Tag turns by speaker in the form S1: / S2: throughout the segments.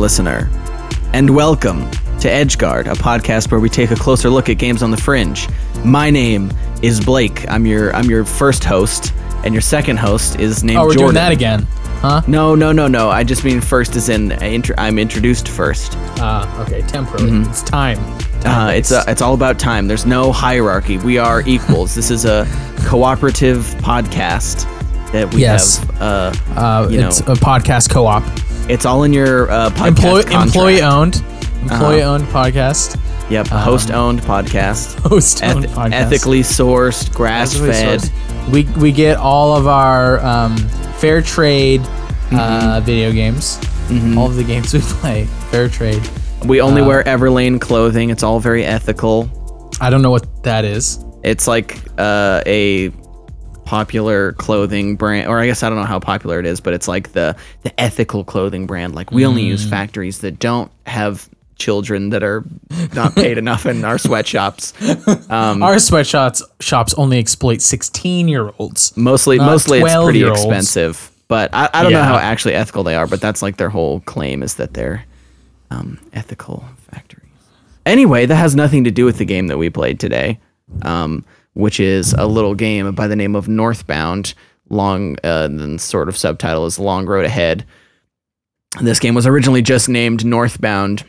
S1: Listener, and welcome to Edgeguard, a podcast where we take a closer look at games on the fringe. My name is Blake. I'm your I'm your first host, and your second host is named
S2: Oh, we're
S1: Jordan.
S2: doing that again, huh?
S1: No, no, no, no. I just mean first is in I'm introduced first.
S2: Ah, okay, temporarily. It's time.
S1: Uh, it's uh, it's all about time. There's no hierarchy. We are equals. this is a cooperative podcast that we
S2: Yes.
S1: have. Uh,
S2: uh,
S1: you
S2: it's
S1: know,
S2: a podcast co-op,
S1: it's all in your uh, podcast
S2: employee owned, employee owned podcast,
S1: Yep, host owned podcast.
S2: host owned
S1: Eth-
S2: podcast.
S1: ethically sourced, grass fed.
S2: We we get all of our um, fair trade
S1: Mm-hmm.
S2: uh, video games. All of the games we play, fair trade.
S1: We
S2: Uh,
S1: only wear Everlane clothing. It's all very ethical.
S2: I don't know what that is.
S1: It's like uh, a popular clothing brand, or I guess I don't know how popular it is, but it's like the the ethical clothing brand. Like we only
S2: Mm.
S1: use factories that don't have children that are not paid enough in our sweatshops. Um,
S2: Our sweatshops shops only exploit sixteen year olds.
S1: Mostly, mostly it's pretty expensive. But I, I don't know how actually ethical they are. But that's like their whole claim is that they're um, ethical factories. Anyway, that has nothing to do with the game that we played today, um, which is a little game by the name of Northbound. Long, uh, the sort of subtitle is Long Road Ahead. This game was originally just named Northbound,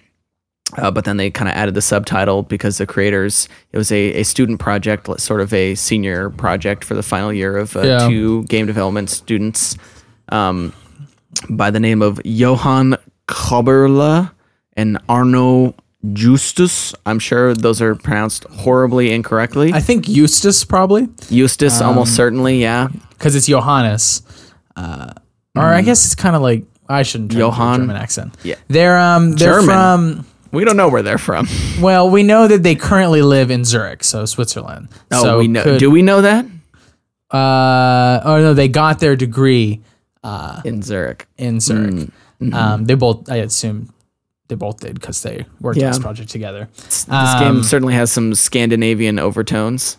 S1: uh, but then they kind of added the subtitle because the creators, it was a, a student project, sort of a senior project for the final year of uh,
S2: Yeah.
S1: two game development students um, by the name of Johan Koberla and Arno Justus. I'm sure those are pronounced horribly incorrectly.
S2: I think Eustace probably
S1: Eustace, almost certainly, yeah.
S2: because it's Johannes, uh, or I guess it's kind of like I shouldn't try to
S1: Johann?
S2: German accent.
S1: Yeah.
S2: they're um they're
S1: German.
S2: from
S1: We don't know where they're from.
S2: well we know that they currently live in Zurich, so Switzerland.
S1: Oh,
S2: so
S1: we know.
S2: could-
S1: Do we know that
S2: Uh, oh no, they got their degree uh,
S1: in Zurich?
S2: in Zurich. Um, they both I assume they both did because they worked
S1: Yeah.
S2: on this project together.
S1: This
S2: Um,
S1: game certainly has some Scandinavian overtones.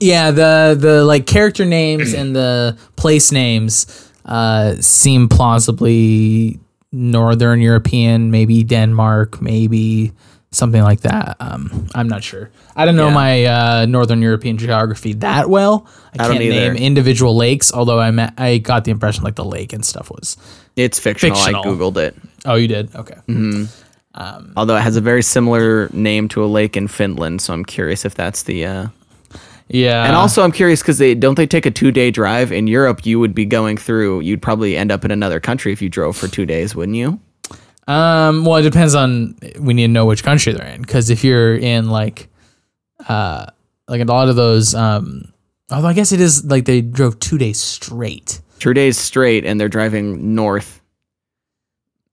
S2: Yeah, the the like character names and the place names uh, seem plausibly Northern European, maybe Denmark, maybe something like that. Um, I'm not sure. I don't know
S1: Yeah.
S2: my uh, Northern European geography that well. I,
S1: I
S2: can't name individual lakes, although I met, I got the impression like the lake and stuff was.
S1: It's fictional.
S2: Fictional.
S1: I googled it.
S2: Oh, you did? Okay.
S1: Although it has a very similar name to a lake in Finland, so I'm curious if that's the. Uh...
S2: Yeah.
S1: And also, I'm curious because they don't they take a two day drive in Europe. You would be going through. You'd probably end up in another country if you drove for two days, wouldn't you?
S2: Um, well, it depends on. We need to know which country they're in because if you're in like, uh, like a lot of those, um, although I guess it is like they drove two days straight.
S1: Two days straight, and they're driving north.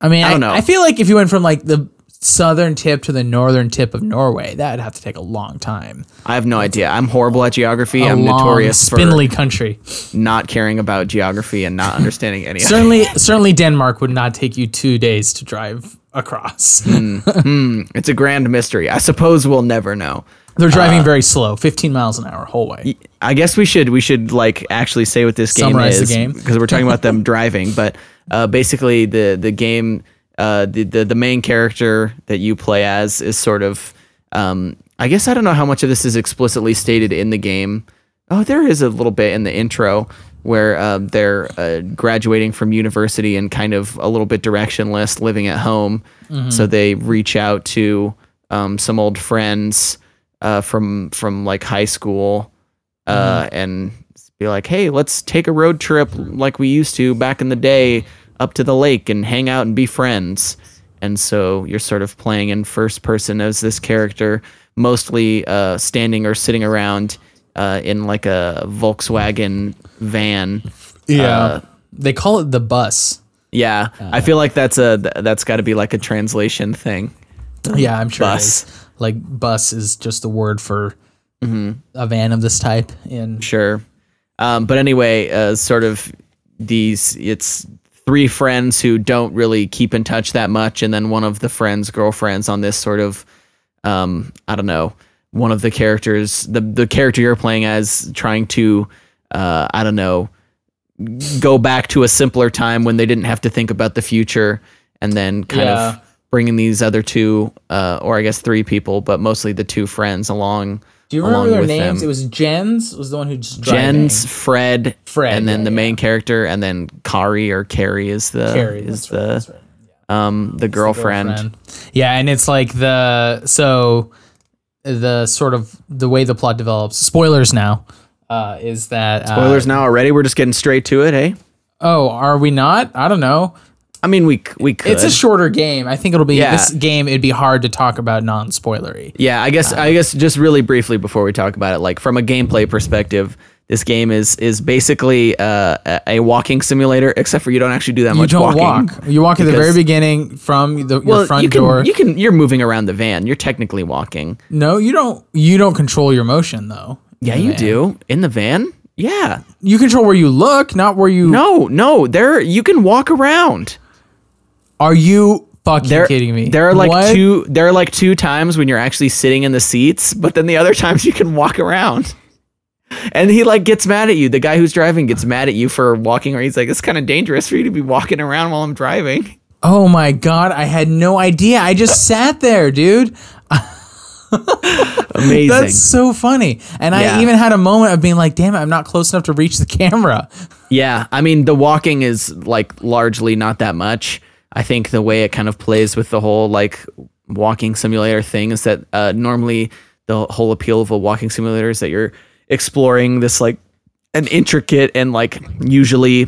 S2: I mean,
S1: I don't know.
S2: I feel like if you went from like the southern tip to the northern tip of Norway, that'd have to take a long time.
S1: I have no idea. I'm horrible at geography. I'm
S2: long,
S1: notorious
S2: spindly country.
S1: not caring about geography and not understanding any
S2: certainly, certainly, Denmark would not take you two days to drive across.
S1: It's a grand mystery. I suppose we'll never know.
S2: They're driving
S1: Uh,
S2: very slow, 15 miles an hour whole way.
S1: I guess we should we should like actually say what this game
S2: Summarize
S1: is because we're talking about them driving, but uh, basically the the game uh, the, the the main character that you play as is sort of um, I guess I don't know how much of this is explicitly stated in the game. Oh, there is a little bit in the intro where uh, they're uh, graduating from university and kind of a little bit directionless, living at home. So they reach out to um, some old friends uh, from from like high school uh, and be like, hey, let's take a road trip like we used to back in the day up to the lake and hang out and be friends. And so you're sort of playing in first person as this character, mostly uh, standing or sitting around uh, in like a Volkswagen van.
S2: Yeah.
S1: Uh,
S2: they call it the bus.
S1: Yeah, I feel like that's a that's got to be like a translation thing.
S2: Yeah, I'm sure
S1: Bus.
S2: it is. Like bus is just the word for a van of this type. In
S1: Sure. Um, but anyway, uh, sort of these, it's three friends who don't really keep in touch that much. And then one of the friends' girlfriends on this sort of, um, I don't know, one of the characters, the, the character you're playing as trying to, uh, I don't know, go back to a simpler time when they didn't have to think about the future and then kind
S2: Yeah.
S1: of bringing these other two, uh, or I guess three people, but mostly the two friends along.
S2: Do you remember their names?
S1: them.
S2: It was Jens was the one who just.
S1: Jens, Fred,
S2: Fred,
S1: and then
S2: yeah,
S1: the
S2: yeah.
S1: main character, and then Kari or Carrie is the
S2: Carrie,
S1: is
S2: that's right,
S1: the
S2: right.
S1: um the girlfriend.
S2: girlfriend. Yeah, and it's like the so the sort of the way the plot develops. Spoilers now. Uh, is that uh,
S1: Spoilers now already. We're just getting straight to it, hey.
S2: Oh, are we not? I don't know.
S1: I mean, we we could.
S2: It's a shorter game. I think it'll be
S1: Yeah.
S2: this game. It'd be hard to talk about non-spoilery.
S1: Yeah, I guess I guess just really briefly before we talk about it, like from a gameplay perspective, this game is is basically uh, a- walking simulator, except for you don't actually do that
S2: You
S1: much
S2: don't
S1: walking.
S2: walk. You walk at the very beginning from the, your front
S1: you can
S2: door.
S1: you can you're moving around the van. You're technically walking.
S2: no, you don't. You don't control your motion though.
S1: Yeah, you
S2: van.
S1: do in the van. Yeah.
S2: You control where you look, not where you.
S1: No, no, there you can walk around.
S2: Are you fucking
S1: There,
S2: kidding me?
S1: there are like
S2: What?
S1: two. There are like two times when you're actually sitting in the seats, but then the other times you can walk around. And he like gets mad at you. The guy who's driving gets mad at you for walking around. He's like, "It's kind of dangerous for you to be walking around while I'm driving."
S2: Oh my god! I had no idea. I just sat there, dude.
S1: Amazing.
S2: That's so funny. And
S1: Yeah.
S2: I even had a moment of being like, "Damn it, I'm not close enough to reach the camera."
S1: yeah, I mean, the walking is like largely not that much. I think the way it kind of plays with the whole like walking simulator thing is that uh, normally the whole appeal of a walking simulator is that you're exploring this like an intricate and like usually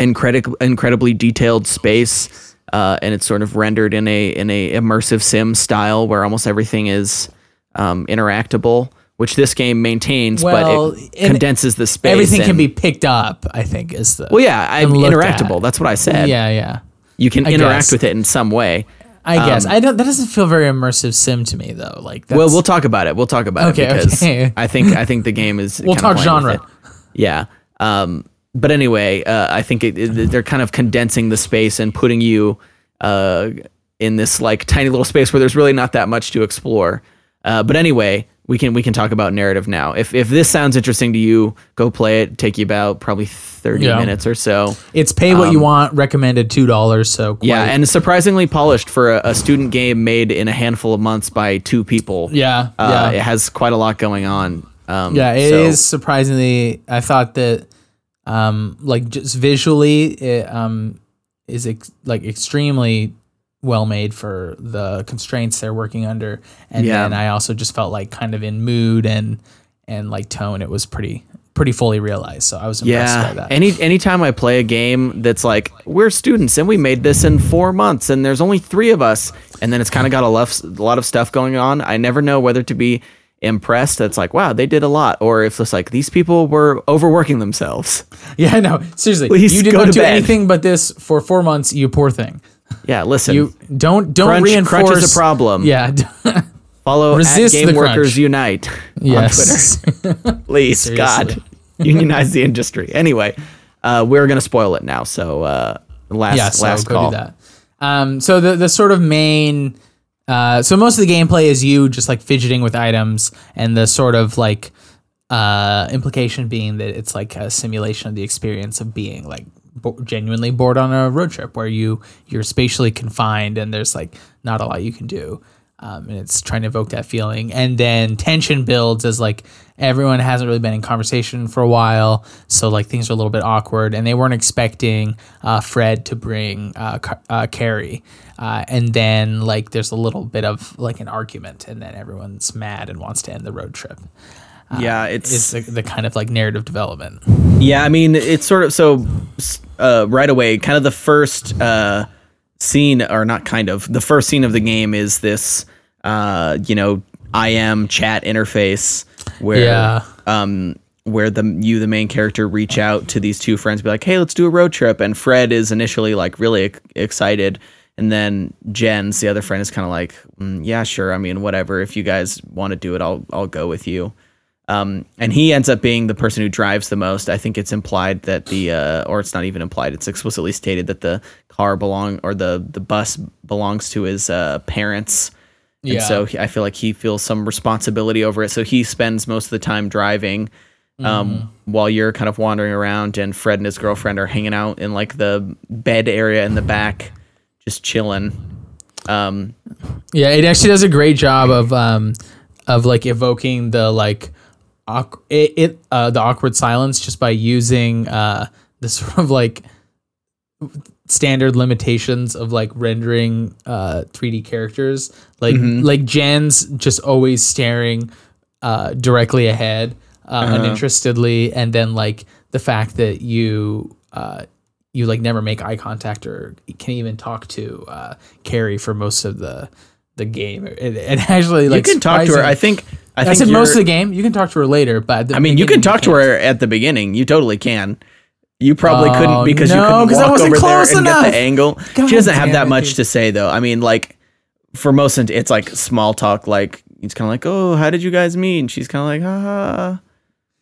S1: incredible incredibly detailed space uh, and it's sort of rendered in a in a immersive sim style where almost everything is um, interactable which this game maintains
S2: Well,
S1: but it condenses the space
S2: Everything can be picked up. I think is the
S1: well yeah I'm interactable
S2: at.
S1: that's what I said
S2: yeah, yeah.
S1: You can
S2: I
S1: interact
S2: guess.
S1: with it in some way
S2: I guess
S1: Um,
S2: I don't. That doesn't feel very immersive sim to me though. Like that's,
S1: well we'll talk about it we'll talk about
S2: Okay,
S1: it because
S2: okay.
S1: I think I think the game is
S2: We'll talk genre.
S1: Yeah. Um, but anyway, uh, I think it, it- they're kind of condensing the space and putting you uh, in this like tiny little space where there's really not that much to explore. Uh, but anyway, we can we can talk about narrative now. If if this sounds interesting to you, go play it. Take you about probably thirty
S2: Yeah.
S1: minutes or so.
S2: it's pay what you want. Recommended two dollars. So
S1: um, Yeah, and surprisingly polished for a, a student game made in a handful of months by two people.
S2: yeah,
S1: Uh,
S2: yeah.
S1: It has quite a lot going on. Um,
S2: Yeah, it is
S1: so-
S2: surprisingly. I thought that, um, like just visually, it um is ex- like extremely well made for the constraints they're working under, and
S1: Yeah.
S2: then I also just felt like kind of in mood and and like tone, it was pretty pretty fully realized. So I was impressed by
S1: Yeah.
S2: that.
S1: Any anytime I play a game that's like we're students and we made this in four months and there's only three of us and then it's kind of got a lot, a lot of stuff going on. I never know whether to be impressed. That's like wow they did a lot, or if it's like these people were overworking themselves.
S2: yeah, no, seriously,
S1: Please
S2: you did not do
S1: bed.
S2: anything but this for four months. You poor thing.
S1: Yeah, listen.
S2: You don't don't
S1: crunch,
S2: reinforce.
S1: crunch is a problem.
S2: Yeah.
S1: Follow
S2: Resist
S1: at
S2: the
S1: Game
S2: crunch.
S1: Workers Unite
S2: yes.
S1: on Twitter. Please, God, unionize the industry. Anyway, uh, we're gonna spoil it now. So uh, last
S2: yeah, so
S1: last
S2: go
S1: call.
S2: do that. Um, so the the sort of main, uh, so most of the gameplay is you just like fidgeting with items, and the sort of like uh, implication being that it's like a simulation of the experience of being like bo- genuinely bored on a road trip where you you're spatially confined and there's like not a lot you can do. Um, and it's trying to evoke that feeling, and then tension builds as like everyone hasn't really been in conversation for a while, so like things are a little bit awkward, and they weren't expecting uh, Fred to bring uh, uh, Carrie, uh, and then like there's a little bit of like an argument, and then everyone's mad and wants to end the road trip.
S1: Yeah, it's
S2: Is the, the kind of like narrative development.
S1: Yeah, I mean, it's sort of so uh, right away. Kind of the first uh, scene, or not kind of the first scene of the game is this, uh, you know, IM chat interface where,
S2: Yeah.
S1: um, where the you the main character reach out to these two friends, be like, hey, let's do a road trip, and Fred is initially like really ex- excited. And then Jens the other friend is kind of like, mm, yeah, sure. I mean, whatever. If you guys want to do it, I'll I'll go with you. Um, and he ends up being the person who drives the most. I think it's implied that the, uh, or it's not even implied. It's explicitly stated that the car belong or the the bus belongs to his uh, parents. And
S2: Yeah.
S1: so he, I feel like he feels some responsibility over it. So he spends most of the time driving, um,
S2: Mm-hmm.
S1: while you're kind of wandering around. And Fred and his girlfriend are hanging out in like the bed area in the back, just chilling. Um,
S2: Yeah, it actually does a great job of um of like evoking the like awk- it, it uh the awkward silence just by using uh the sort of like standard limitations of like rendering uh 3D characters like like Jens just always staring uh directly ahead uh, uninterestedly and then like the fact that you uh you like never make eye contact or can even talk to uh Carrie for most of the the game. It, it actually
S1: you can talk to her. I think. I
S2: I,
S1: think
S2: said most of the game. You can talk to her later, but
S1: I mean, you can talk to her at the beginning. You totally can. You probably
S2: Oh,
S1: couldn't because you
S2: no,
S1: couldn't
S2: 'cause I
S1: walk
S2: wasn't
S1: over there
S2: close
S1: and get
S2: enough.
S1: the angle.
S2: God
S1: she doesn't have that
S2: it,
S1: much
S2: dude.
S1: to say though. I mean, like for most, it's like small talk. Like it's kind of like, oh, how did you guys meet? And she's kind of like, ha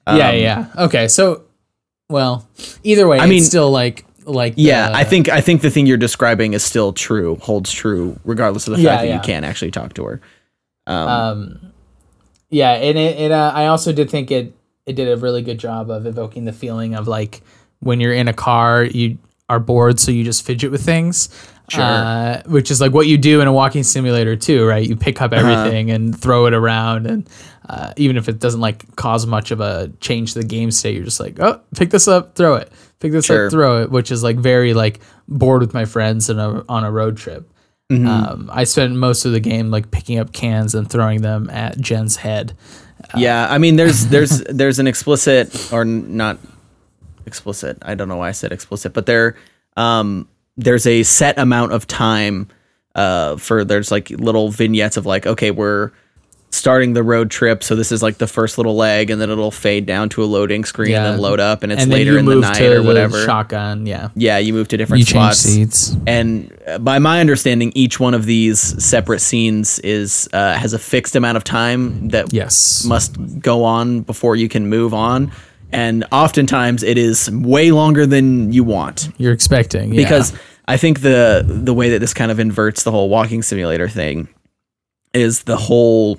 S1: ha.
S2: yeah,
S1: Um,
S2: yeah. Okay, so well, either way, I
S1: mean-
S2: still like like
S1: Yeah,
S2: the-
S1: I think I think the thing you're describing is still true, holds true, regardless of the
S2: Yeah,
S1: fact that
S2: yeah.
S1: you can't actually talk to her.
S2: um yeah and it, it uh, i also did think it it did a really good job of evoking the feeling of like when you're in a car you are bored so you just fidget with things
S1: Sure.
S2: uh, which is like what you do in a walking simulator too right you pick up
S1: Uh-huh.
S2: everything and throw it around and uh, even if it doesn't like cause much of a change to the game state you're just like oh pick this up throw it pick this
S1: Sure.
S2: up throw it which is like very like bored with my friends in a, on a road trip
S1: Mm-hmm.
S2: um, I spent most of the game like picking up cans and throwing them at Jen's head.
S1: Yeah, I mean, there's there's there's an explicit or n- not explicit. I don't know why I said explicit, but there um there's a set amount of time uh for there's like little vignettes of like okay we're starting the road trip so this is like the first little leg and then it'll fade down to a loading screen
S2: Yeah.
S1: and then load up and it's
S2: and
S1: later in the night or whatever
S2: shotgun. Yeah,
S1: yeah you move to different
S2: you
S1: spots
S2: seats.
S1: and uh, by my understanding each one of these separate scenes is uh, has a fixed amount of time that
S2: Yes,
S1: must go on before you can move on and oftentimes it is way longer than you want
S2: you're expecting yeah.
S1: because i think the the way that this kind of inverts the whole walking simulator thing is the whole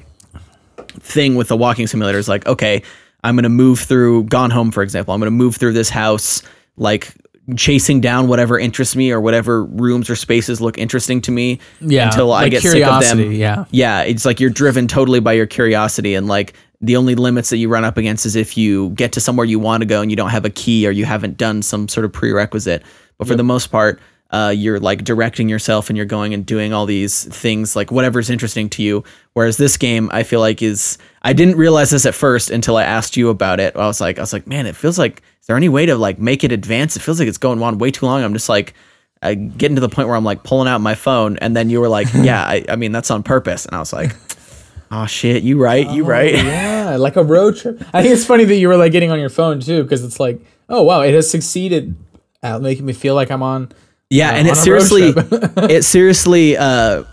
S1: thing with the walking simulator is like okay i'm going to move through gone home for example i'm going to move through this house like chasing down whatever interests me or whatever rooms or spaces look interesting to me
S2: yeah,
S1: until i
S2: like
S1: get sick of them.
S2: Yeah,
S1: yeah, it's like you're driven totally by your curiosity and like the only limits that you run up against is if you get to somewhere you want to go and you don't have a key or you haven't done some sort of prerequisite. But for the most part, uh, you're like directing yourself and you're going and doing all these things like whatever's interesting to you. Whereas this game, I feel like is I didn't realize this at first until I asked you about it. I was like, I was like, man, it feels like is there any way to like make it advance? It feels like it's going on way too long. I'm just like. I getting to the point where I'm like pulling out my phone, and then you were like, "Yeah, I, I mean that's on purpose," and I was like, "Oh shit, you right, you right."
S2: yeah, like a road trip. I think it's funny that you were like getting on your phone too, because it's like, oh wow, it has succeeded at making me feel like I'm on.
S1: Yeah, and
S2: on
S1: it seriously, it seriously, uh,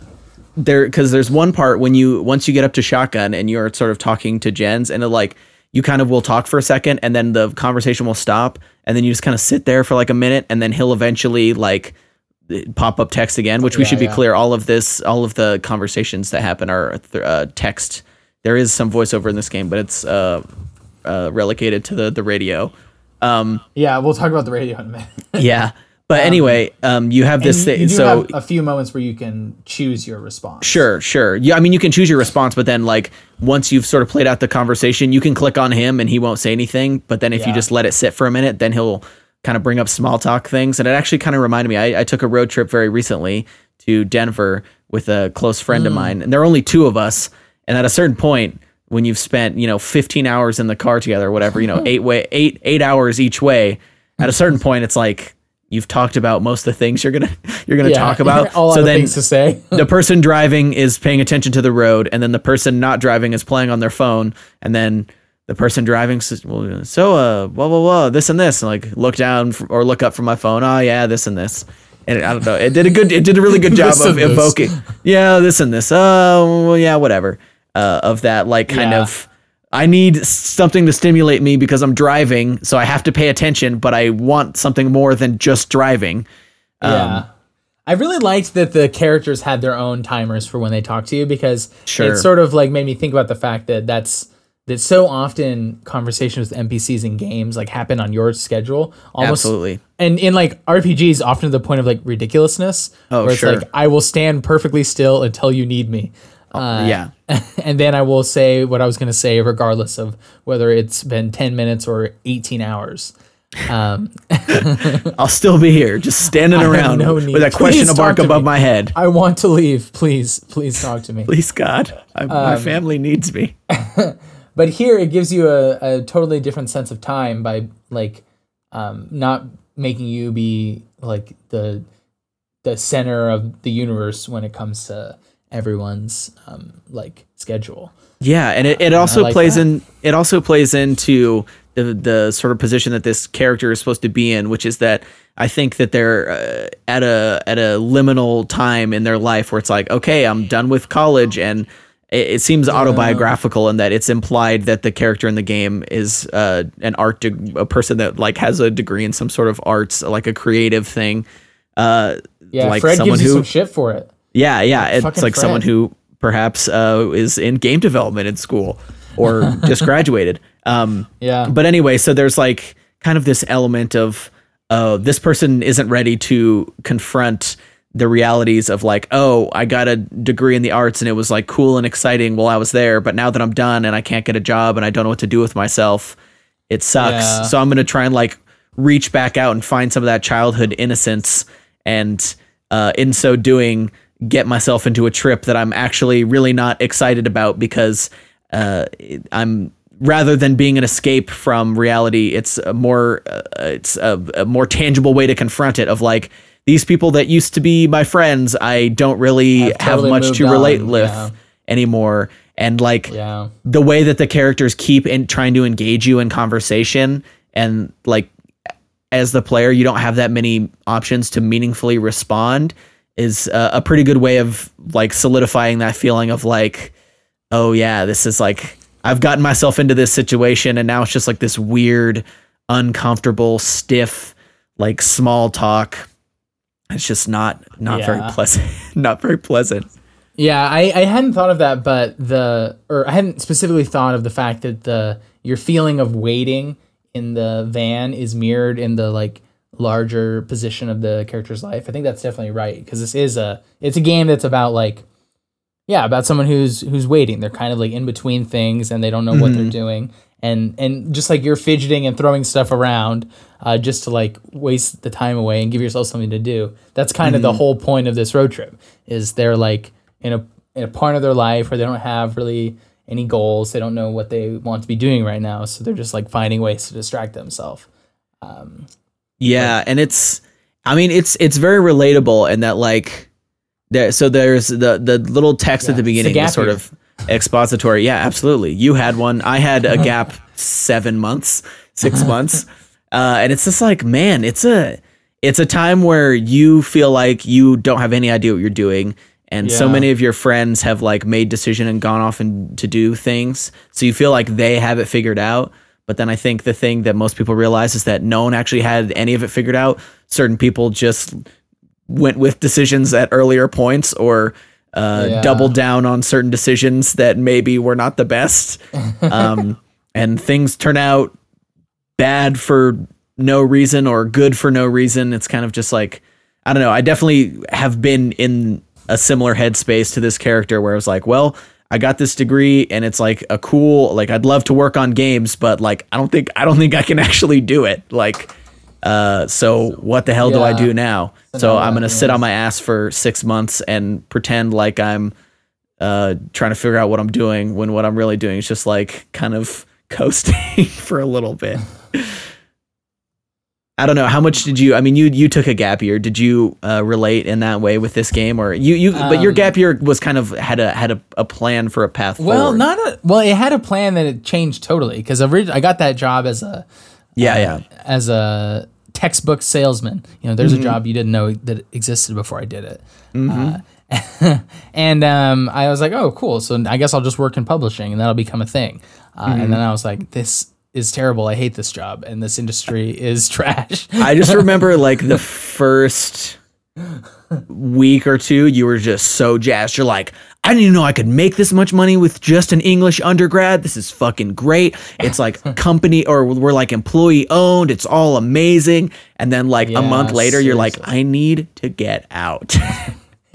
S1: there because there's one part when you once you get up to shotgun and you're sort of talking to Jens, and it like you kind of will talk for a second, and then the conversation will stop, and then you just kind of sit there for like a minute, and then he'll eventually like pop up text again. Which we
S2: Yeah,
S1: should be
S2: yeah.
S1: clear, all of this, all of the conversations that happen are th- uh, text. There is some voiceover in this game, but it's uh, uh, relegated to the the radio. Um,
S2: Yeah, we'll talk about the radio in a minute.
S1: yeah. But anyway, um, you have this thing. So
S2: have a few moments where you can choose your response.
S1: Sure, sure. Yeah, I mean, you can choose your response, but then like once you've sort of played out the conversation, you can click on him and he won't say anything. But then if you just let it sit for a minute, then he'll kind of bring up small talk things. And it actually kind of reminded me. I, I took a road trip very recently to Denver with a close friend
S2: Mm.
S1: of mine, and there are only two of us. And at a certain point, when you've spent you know 15 hours in the car together, or whatever, you know, eight way eight eight hours each way, at a certain point, it's like you've talked about most of the things you're gonna you're gonna
S2: Yeah,
S1: talk about.
S2: all
S1: so then
S2: things to say.
S1: the person driving is paying attention to the road, and then the person not driving is playing on their phone, and then the person driving says, "Well, so uh, blah blah blah, this and this," and like look down or look up from my phone. Oh yeah, this and this, and it, I don't know. It did a good. It did a really good job of
S2: and this.
S1: evoking. Yeah, this and this. Oh well, yeah, whatever. Uh, of that like kind
S2: Yeah.
S1: of. I need something to stimulate me because I'm driving, so I have to pay attention, but I want something more than just driving. Um,
S2: yeah. I really liked that the characters had their own timers for when they talk to you because
S1: Sure.
S2: it sort of like made me think about the fact that that's that so often conversations with NPCs in games like happen on your schedule almost
S1: Absolutely.
S2: and in like RPGs often to the point of like ridiculousness
S1: Oh,
S2: where it's
S1: sure.
S2: like I will stand perfectly still until you need me. Uh,
S1: yeah.
S2: and then I will say what I was going to say regardless of whether it's been 10 minutes or 18 hours. Um,
S1: I'll still be here, just standing around
S2: no
S1: with a question mark above
S2: me.
S1: my head.
S2: I want to leave. Please, please talk to me.
S1: Please, God, I, my
S2: Um,
S1: family needs me.
S2: but here it gives you a, a totally different sense of time by like um, not making you be like the the center of the universe when it comes to everyone's um, like schedule
S1: Yeah, and it, it also
S2: like
S1: plays
S2: that.
S1: in it also plays into the the sort of position that this character is supposed to be in, which is that I think that they're uh, at a at a liminal time in their life where it's like, okay, I'm done with college, and it, it seems autobiographical in that it's implied that the character in the game is uh, an art de- a person that like has a degree in some sort of arts, like a creative thing. Uh,
S2: yeah
S1: like
S2: fred
S1: someone
S2: gives you
S1: who
S2: some shit for it
S1: yeah, yeah. It's
S2: Fucking
S1: like someone who perhaps uh, is in game development in school or just graduated. Um,
S2: Yeah.
S1: But anyway, so there's like kind of this element of uh, this person isn't ready to confront the realities of like, oh, I got a degree in the arts and it was like cool and exciting while I was there, but now that I'm done and I can't get a job and I don't know what to do with myself, it sucks.
S2: Yeah.
S1: So I'm gonna try and like reach back out and find some of that childhood innocence and uh, in so doing get myself into a trip that I'm actually really not excited about because uh, I'm rather than being an escape from reality, it's a more uh, it's a, a more tangible way to confront it. Of like these people that used to be my friends, I don't really
S2: Have
S1: have
S2: totally
S1: much to relate
S2: on,
S1: with
S2: yeah.
S1: anymore, and like
S2: yeah
S1: the way that the characters keep in trying to engage you in conversation and like as the player you don't have that many options to meaningfully respond is uh, a pretty good way of like solidifying that feeling of like oh yeah this is like I've gotten myself into this situation and now it's just like this weird uncomfortable stiff like small talk. It's just not not very pleasant not very pleasant.
S2: Yeah, I, I hadn't thought of that, but the or I hadn't specifically thought of the fact that the your feeling of waiting in the van is mirrored in the like larger position of the character's life. I think that's definitely right because this is a it's a game that's about like yeah about someone who's who's waiting. They're kind of like in between things and they don't know what they're mm-hmm. doing. And and just like you're fidgeting and throwing stuff around uh, just to like waste the time away and give yourself something to do. That's kind of the mm-hmm. whole point of this road trip. Is they're like in a in a part of their life where they don't have really any goals. They don't know what they want to be doing right now, so they're just like finding ways to distract themselves.
S1: Um, Yeah, and it's I mean it's it's very relatable in that like there so there's the the little text at the beginning is sort of expository. Yeah, absolutely. You had one. I had a gap 7 months, 6 months. Uh and it's just like, man, it's a it's a time where you feel like you don't have any idea what you're doing and so many of your friends have like made decision and gone off and to do things. So you feel like they have it figured out. But then I think the thing that most people realize is that no one actually had any of it figured out. Certain people just went with decisions at earlier points or uh,
S2: Yeah.
S1: doubled down on certain decisions that maybe were not the best. Um, and things turn out bad for no reason or good for no reason. It's kind of just like, I don't know. I definitely have been in a similar headspace to this character where I was like, well, I got this degree and it's like a cool, like I'd love to work on games, but like I don't think I don't think I can actually do it. Like, uh, so what the hell do I do now?
S2: So
S1: So I'm gonna sit on my ass for six months and pretend like I'm uh, trying to figure out what I'm doing when what I'm really doing is just like kind of coasting for a little bit. I don't know how much did you? I mean, you you took a gap year. Did you uh, relate in that way with this game, or you you? but your
S2: Um,
S1: gap year was kind of had a had a, a plan for a path.
S2: Well,
S1: forward.
S2: not a well. It had a plan that it changed totally because I got that job as a
S1: Yeah,
S2: uh,
S1: yeah.
S2: as a textbook salesman. You know, there's a job you didn't know that existed before I did it. Uh, and um, I was like, oh, cool. So I guess I'll just work in publishing and that'll become a thing. Uh, And then I was like, this is terrible. I hate this job and this industry is trash.
S1: I just remember like the first week or two, you were just so jazzed. You're like, I didn't even know I could make this much money with just an English undergrad. This is fucking great. It's like company or we're like employee owned. It's all amazing. And then like a month
S2: Yeah,
S1: later, you're like. I need to get out.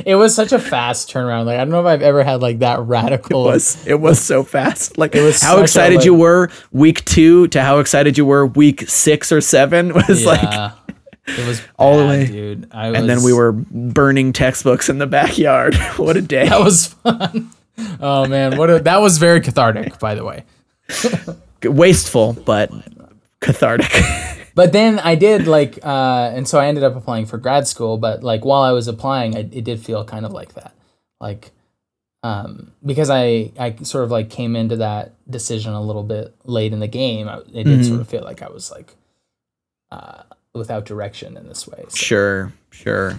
S2: It was such a fast turnaround. Like I don't know if I've ever had like that radical.
S1: it was it was so fast. Like it
S2: was
S1: how
S2: such a,
S1: excited
S2: like-
S1: you were week two to how excited you were week six or seven was like
S2: it was
S1: all the way.
S2: dude. I
S1: and then we were burning textbooks in the backyard. what a day.
S2: That was fun. Oh man, what a, that was very cathartic, by the way.
S1: Wasteful, but cathartic.
S2: But then I did like, uh, and so I ended up applying for grad school. But like while I was applying, I, it did feel kind of like that, like um, because I I sort of like came into that decision a little bit late in the game. I, it did sort of feel like I was like uh, without direction in this way. So
S1: sure, sure.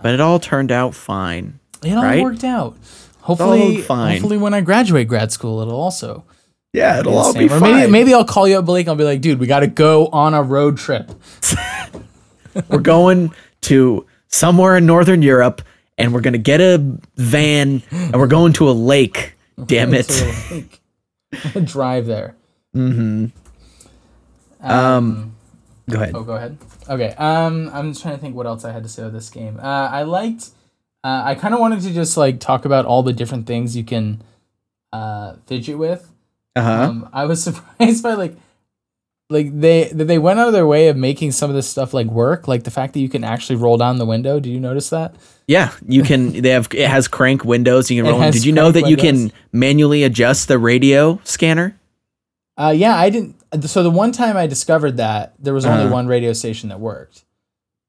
S1: But it all turned out fine.
S2: it all
S1: right?
S2: worked out. Hopefully,
S1: fine.
S2: hopefully when I graduate grad school, it'll also
S1: Yeah, it'll all be
S2: or
S1: fine.
S2: maybe maybe I'll call you up, Blake. I'll be like, dude, we got to go on a road trip.
S1: we're going to somewhere in northern Europe and we're gonna get a van and we're going to a lake. Damn it.
S2: Drive there.
S1: Um, go ahead.
S2: Oh, go ahead. Okay. Um, I'm just trying to think what else I had to say about this game. Uh, I liked. Uh, I kind of wanted to just like talk about all the different things you can uh, fidget with.
S1: Uh huh.
S2: Um, I was surprised by like, like they they went out of their way of making some of this stuff like work. Like the fact that you can actually roll down the window. Did you notice that?
S1: Yeah, you can. They have it has crank windows. You can roll. Did you know that you can manually adjust the radio scanner?
S2: Uh, yeah, I didn't. So the one time I discovered that there was only
S1: Uh-huh.
S2: one radio station that worked.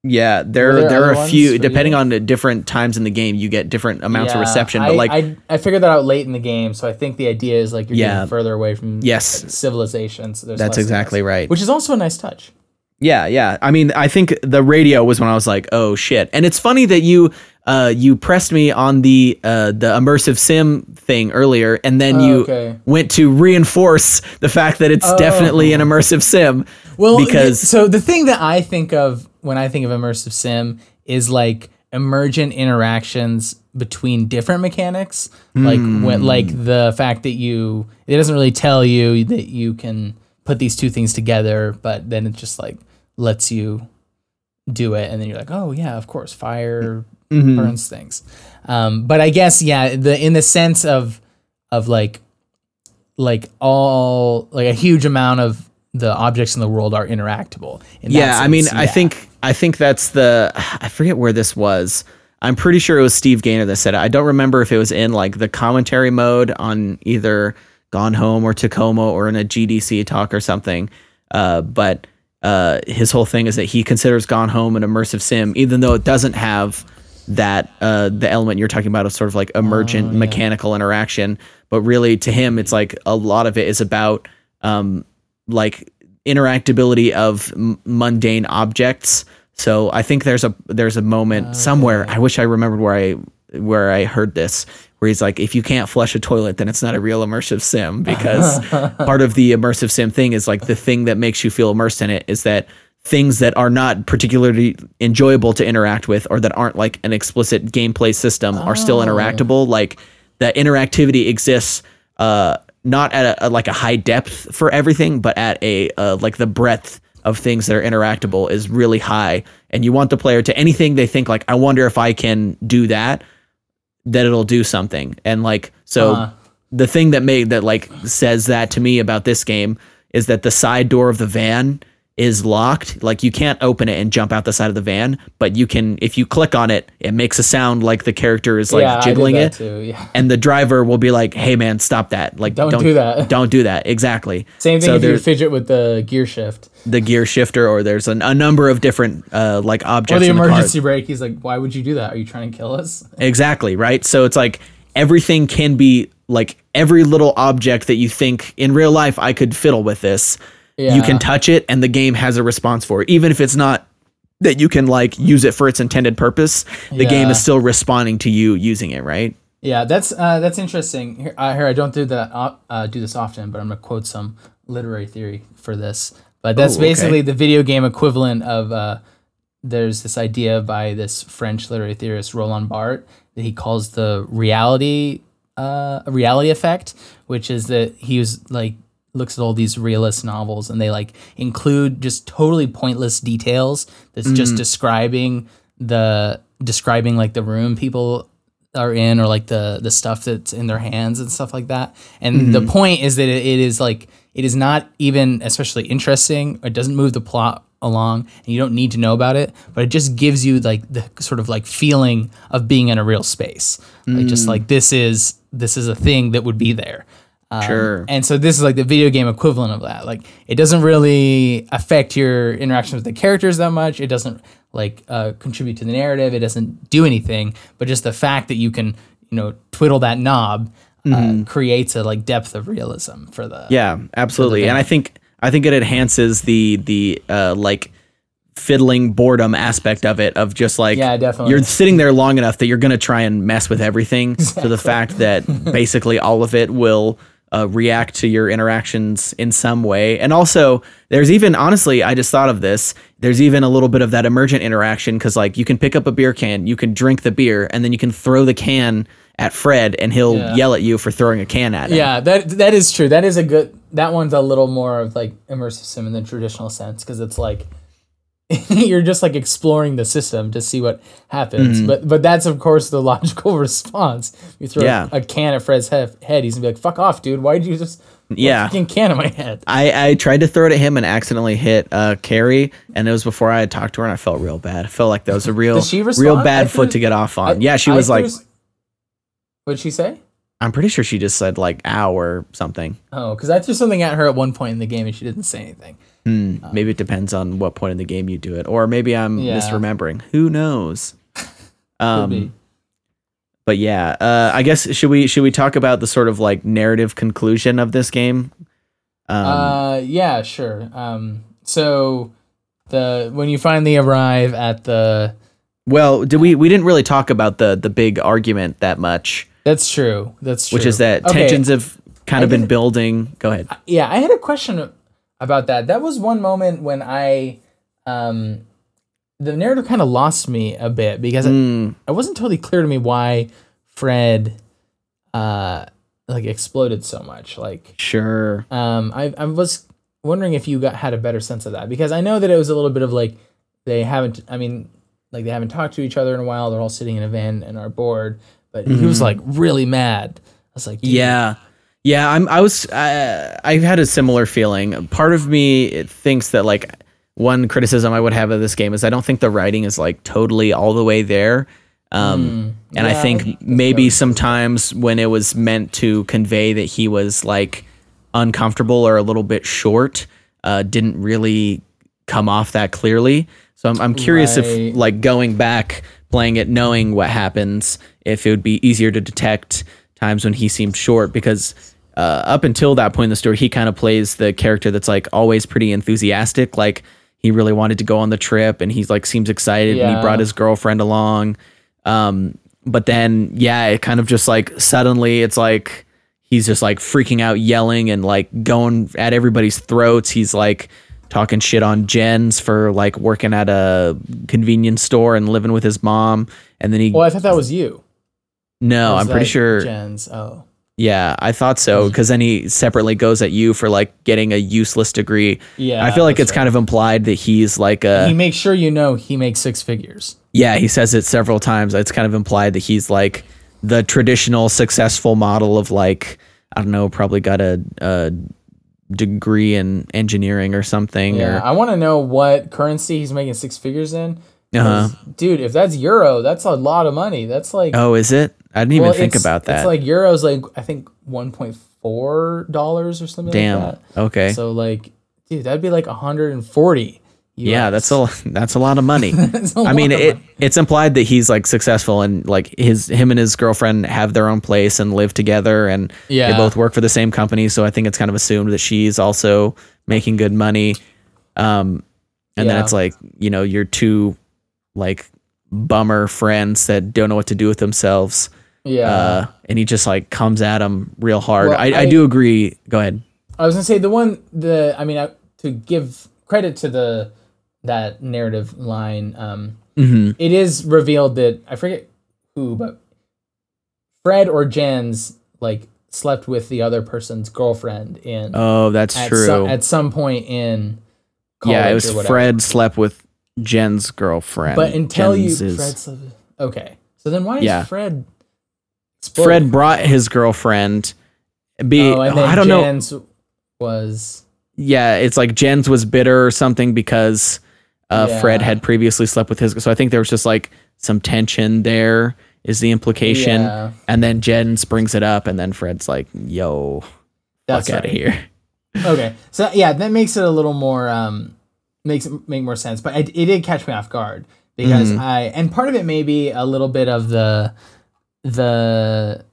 S1: Yeah, there
S2: there
S1: there, are a few. depending
S2: you?
S1: on the different times in the game, you get different amounts of
S2: Yeah,
S1: reception.
S2: I,
S1: But like,
S2: I, I figured that out late in the game, so I think the idea is like you're
S1: Yeah.
S2: getting further away from
S1: Yes.
S2: civilization. So there's
S1: that's exactly right.
S2: Which is also a nice touch.
S1: Yeah, yeah. I mean, I think the radio was when I was like, "Oh shit!" And it's funny that you uh, you pressed me on the uh, the immersive sim thing earlier, and then
S2: Oh,
S1: you
S2: okay.
S1: went to reinforce the fact that it's definitely an immersive sim.
S2: Well,
S1: because
S2: so the thing that I think of when I think of immersive sim is like emergent interactions between different mechanics, like
S1: Hmm.
S2: when like the fact that you it doesn't really tell you that you can put these two things together, but then it just like lets you do it, and then you're like, oh yeah, of course, fire
S1: Mm-hmm.
S2: burns things. Um, but I guess yeah, the in the sense of of like like all like a huge amount of the objects in the world are interactable.
S1: Yeah, I mean,
S2: sense,
S1: I think I think that's the I forget where this was. I'm pretty sure it was Steve Gaynor that said it. I don't remember if it was in like the commentary mode on either Gone Home or Tacoma or in a GDC talk or something. Uh, but uh, his whole thing is that he considers Gone Home an immersive sim, even though it doesn't have that uh, the element you're talking about of sort of like emergent mechanical interaction. But really, to him, it's like a lot of it is about um, like interactability of m- mundane objects. So I think there's a there's a moment somewhere. I wish I remembered where I where I heard this, where he's like, if you can't flush a toilet, then it's not a real immersive sim because part of the immersive sim thing is like the thing that makes you feel immersed in it is that things that are not particularly enjoyable to interact with or that aren't like an explicit gameplay system are still interactable. Like the interactivity exists uh, not at a, a- like a high depth for everything, but at a uh, like the breadth of things that are interactable is really high, and you want the player to anything they think like, I wonder if I can do that, that it'll do something, and like so.
S2: Uh-huh.
S1: The thing that made that like says that to me about this game is that the side door of the van is locked. Like you can't open it and jump out the side of the van, but you can if you click on it, it makes a sound like the character is like
S2: yeah,
S1: jiggling it.
S2: Yeah.
S1: and the driver will be like, "Hey, man, stop that! Like,
S2: Don't do that."
S1: Don't do that! Exactly."
S2: Same thing
S1: So
S2: if you fidget with the gear shift
S1: the gear shifter, or there's an, a number of different uh, like
S2: or
S1: objects
S2: the
S1: in the
S2: emergency brake. He's like, "Why would you do that? Are you trying to kill us?"
S1: Exactly right. So it's like everything can be like every little object that you think in real life I could fiddle with this. You can touch it, and the game has a response for it, even if it's not that you can like use it for its intended purpose. The game is still responding to you using it, right?
S2: Yeah, that's uh, that's interesting. Here, uh, here I don't do that uh, uh, do this often, but I'm gonna quote some literary theory for this. But that's
S1: Ooh, okay.
S2: basically the video game equivalent of uh, there's this idea by this French literary theorist Roland Barthes that he calls the reality uh, reality effect, which is that he was like looks at all these realist novels and they like include just totally pointless details that's just mm. describing the describing like the room people are in or like the the stuff that's in their hands and stuff like that. And the mm-hmm. point is that it, it is like it is not even especially interesting. It doesn't move the plot along and you don't need to know about it, but it just gives you like the sort of like feeling of being in a real space. Like just mm. like this is this is a thing that would be there. Um,
S1: Sure.
S2: And so this is like the video game equivalent of that. Like it doesn't really affect your interaction with the characters that much. It doesn't like uh, contribute to the narrative. It doesn't do anything. But just the fact that you can, you know, twiddle that knob uh, creates a like depth of realism for the.
S1: Yeah, absolutely. And I think I think it enhances the the uh like fiddling boredom aspect of it of just like
S2: Yeah, definitely.
S1: you're sitting there long enough that you're going to try and mess with everything to the fact that basically all of it will uh, react to your interactions in some way and also there's even honestly i just thought of this there's even a little bit of that emergent interaction because like you can pick up a beer can you can drink the beer and then you can throw the can at fred and he'll
S2: Yeah.
S1: yell at you for throwing a can at him
S2: Yeah, that that is true. That is a good. That one's a little more of like immersive sim in the traditional sense because it's like you're just like exploring the system to see what happens.
S1: Mm-hmm.
S2: But but that's of course the logical response. You throw
S1: Yeah.
S2: a can at Fred's he- head, he's gonna be like, "Fuck off, dude! Why did you just
S1: Yeah.
S2: fucking can at my head?"
S1: I, I tried to throw it at him and accidentally hit uh, Carrie, and it was before I had talked to her, and I felt real bad. I felt like that was a real, real?
S2: I
S1: bad
S2: threw-
S1: foot to get off on.
S2: I-
S1: yeah, she was like,
S2: s- What'd she say?
S1: I'm pretty sure she just said like "ow" or something.
S2: Oh, because I threw something at her at one point in the game and she didn't say anything.
S1: Hmm, maybe it depends on what point in the game you do it, or maybe I'm
S2: Yeah.
S1: misremembering. Who knows? Um, but yeah, uh, I guess should we should we talk about the sort of like narrative conclusion of this game? Um,
S2: uh, yeah, sure. Um, so the when you finally arrive at the
S1: well, did we we didn't really talk about the the big argument that much,
S2: That's true. That's true.
S1: which is that
S2: Okay,
S1: tensions have kind
S2: I
S1: of been building. Go ahead.
S2: Yeah, I had a question about that. That was one moment when I, um, the narrative kind of lost me a bit because it,
S1: Mm,
S2: it wasn't totally clear to me why Fred, uh, like exploded so much. Like,
S1: sure.
S2: um, I I was wondering if you got had a better sense of that because I know that it was a little bit of like they haven't. I mean, like they haven't talked to each other in a while. They're all sitting in a van and are bored. But he was like really mad. I was like,
S1: Mm-hmm. Yeah. Yeah, I'm I was uh, I had a similar feeling. Part of me thinks that like one criticism I would have of this game is I don't think the writing is like totally all the way there. Um and I think maybe sometimes when it was meant to convey that he was like uncomfortable or a little bit short, uh didn't really come off that clearly. So I'm I'm curious
S2: Right.
S1: if like going back playing it knowing what happens if it would be easier to detect times when he seemed short because uh, up until that point in the story he kind of plays the character that's like always pretty enthusiastic. Like he really wanted to go on the trip and he's like seems excited and he brought his girlfriend along. Um but then yeah it kind of just like suddenly it's like he's just like freaking out yelling and like going at everybody's throats. He's like talking shit on Jens for like working at a convenience store and living with his mom. And then he
S2: Well, I thought that was you.
S1: no
S2: Or
S1: I'm pretty sure
S2: Jens. Oh,
S1: yeah, I thought so because then he separately goes at you for like getting a useless degree.
S2: Yeah,
S1: I feel like it's kind of implied that he's like a
S2: he makes sure you know he makes six figures.
S1: yeah. He says it several times. It's kind of implied that he's like the traditional successful model of like I don't know, probably got a, a degree in engineering or something.
S2: Yeah,
S1: Or
S2: I want to know what currency he's making six figures in.
S1: Uh-huh.
S2: Dude, if that's euro, that's a lot of money. That's like
S1: oh, is it? I didn't even think about that.
S2: It's like euros, like I think one point four dollars or something.
S1: Damn.
S2: Like
S1: Okay.
S2: So like, dude, that'd be like hundred and forty.
S1: yeah, that's a that's a lot of money. I mean, it
S2: money.
S1: it's implied that he's like successful and like his him and his girlfriend have their own place and live together and
S2: Yeah.
S1: they both work for the same company. So I think it's kind of assumed that she's also making good money. Um, and then it's like you know your two like bummer friends that don't know what to do with themselves.
S2: Yeah.
S1: Uh, and he just like comes at him real hard.
S2: Well,
S1: I, I
S2: I-
S1: do agree. Go ahead.
S2: I was gonna say the one the I mean I, to give credit to the that narrative line. Um, it is revealed that I forget who, but Fred or Jens like slept with the other person's girlfriend in
S1: Oh, that's
S2: at,
S1: true.
S2: some, at some point in
S1: yeah, it was. Fred slept with Jen's girlfriend.
S2: But until you
S1: Jens is-
S2: Fred okay. So then why is Fred exploding?
S1: Fred brought his girlfriend. Be
S2: oh,
S1: I don't know.
S2: Jens was
S1: Yeah, it's like Jens was bitter or something because uh, Fred had previously slept with his. So I think there was just like some tension there. Is the implication?
S2: Yeah.
S1: And then Jen brings it up, and then Fred's like, "Yo,
S2: That's
S1: fuck out of here."
S2: okay. So yeah, that makes it a little more um makes it make more sense. But it, it did catch me off guard because
S1: Mhm.
S2: I and part of it may be a little bit of the the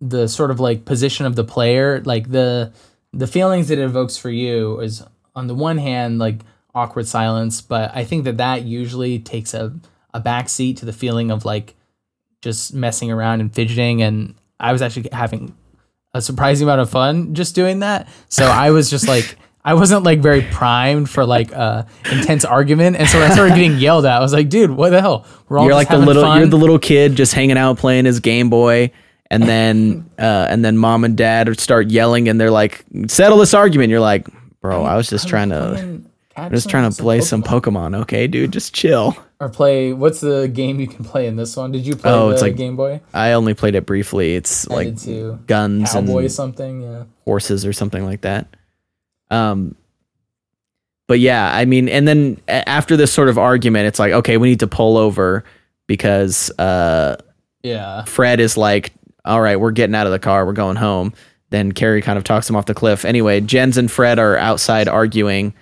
S2: the sort of like position of the player, like the the feelings that it evokes for you is on the one hand like awkward silence, but I think that that usually takes a a backseat to the feeling of like just messing around and fidgeting and I was actually having a surprising amount of fun just doing that. So I was just like, I wasn't like very primed for like a intense argument, and so when I started getting yelled at, I was like, dude, what the hell? We're all
S1: You're like the little.
S2: fun.
S1: You're the little kid just hanging out playing his Game Boy, and then uh, and then mom and dad start yelling, and they're like, "Settle this argument." You're like, "Bro, I was just trying to." I'm just trying to play some Pokemon, okay, dude? Just chill.
S2: or play. What's the game you can play in this one? Did you play
S1: Oh,
S2: the
S1: it's like
S2: Game Boy?
S1: I only played it briefly. It's
S2: I
S1: like guns
S2: Cowboy
S1: and
S2: something. Yeah.
S1: horses or something like that. Um, but yeah, I mean, and then after this sort of argument, it's like, okay, we need to pull over because uh,
S2: Yeah.
S1: Fred is like, all right, we're getting out of the car, we're going home. Then Carrie kind of talks him off the cliff. Anyway, Jens and Fred are outside arguing,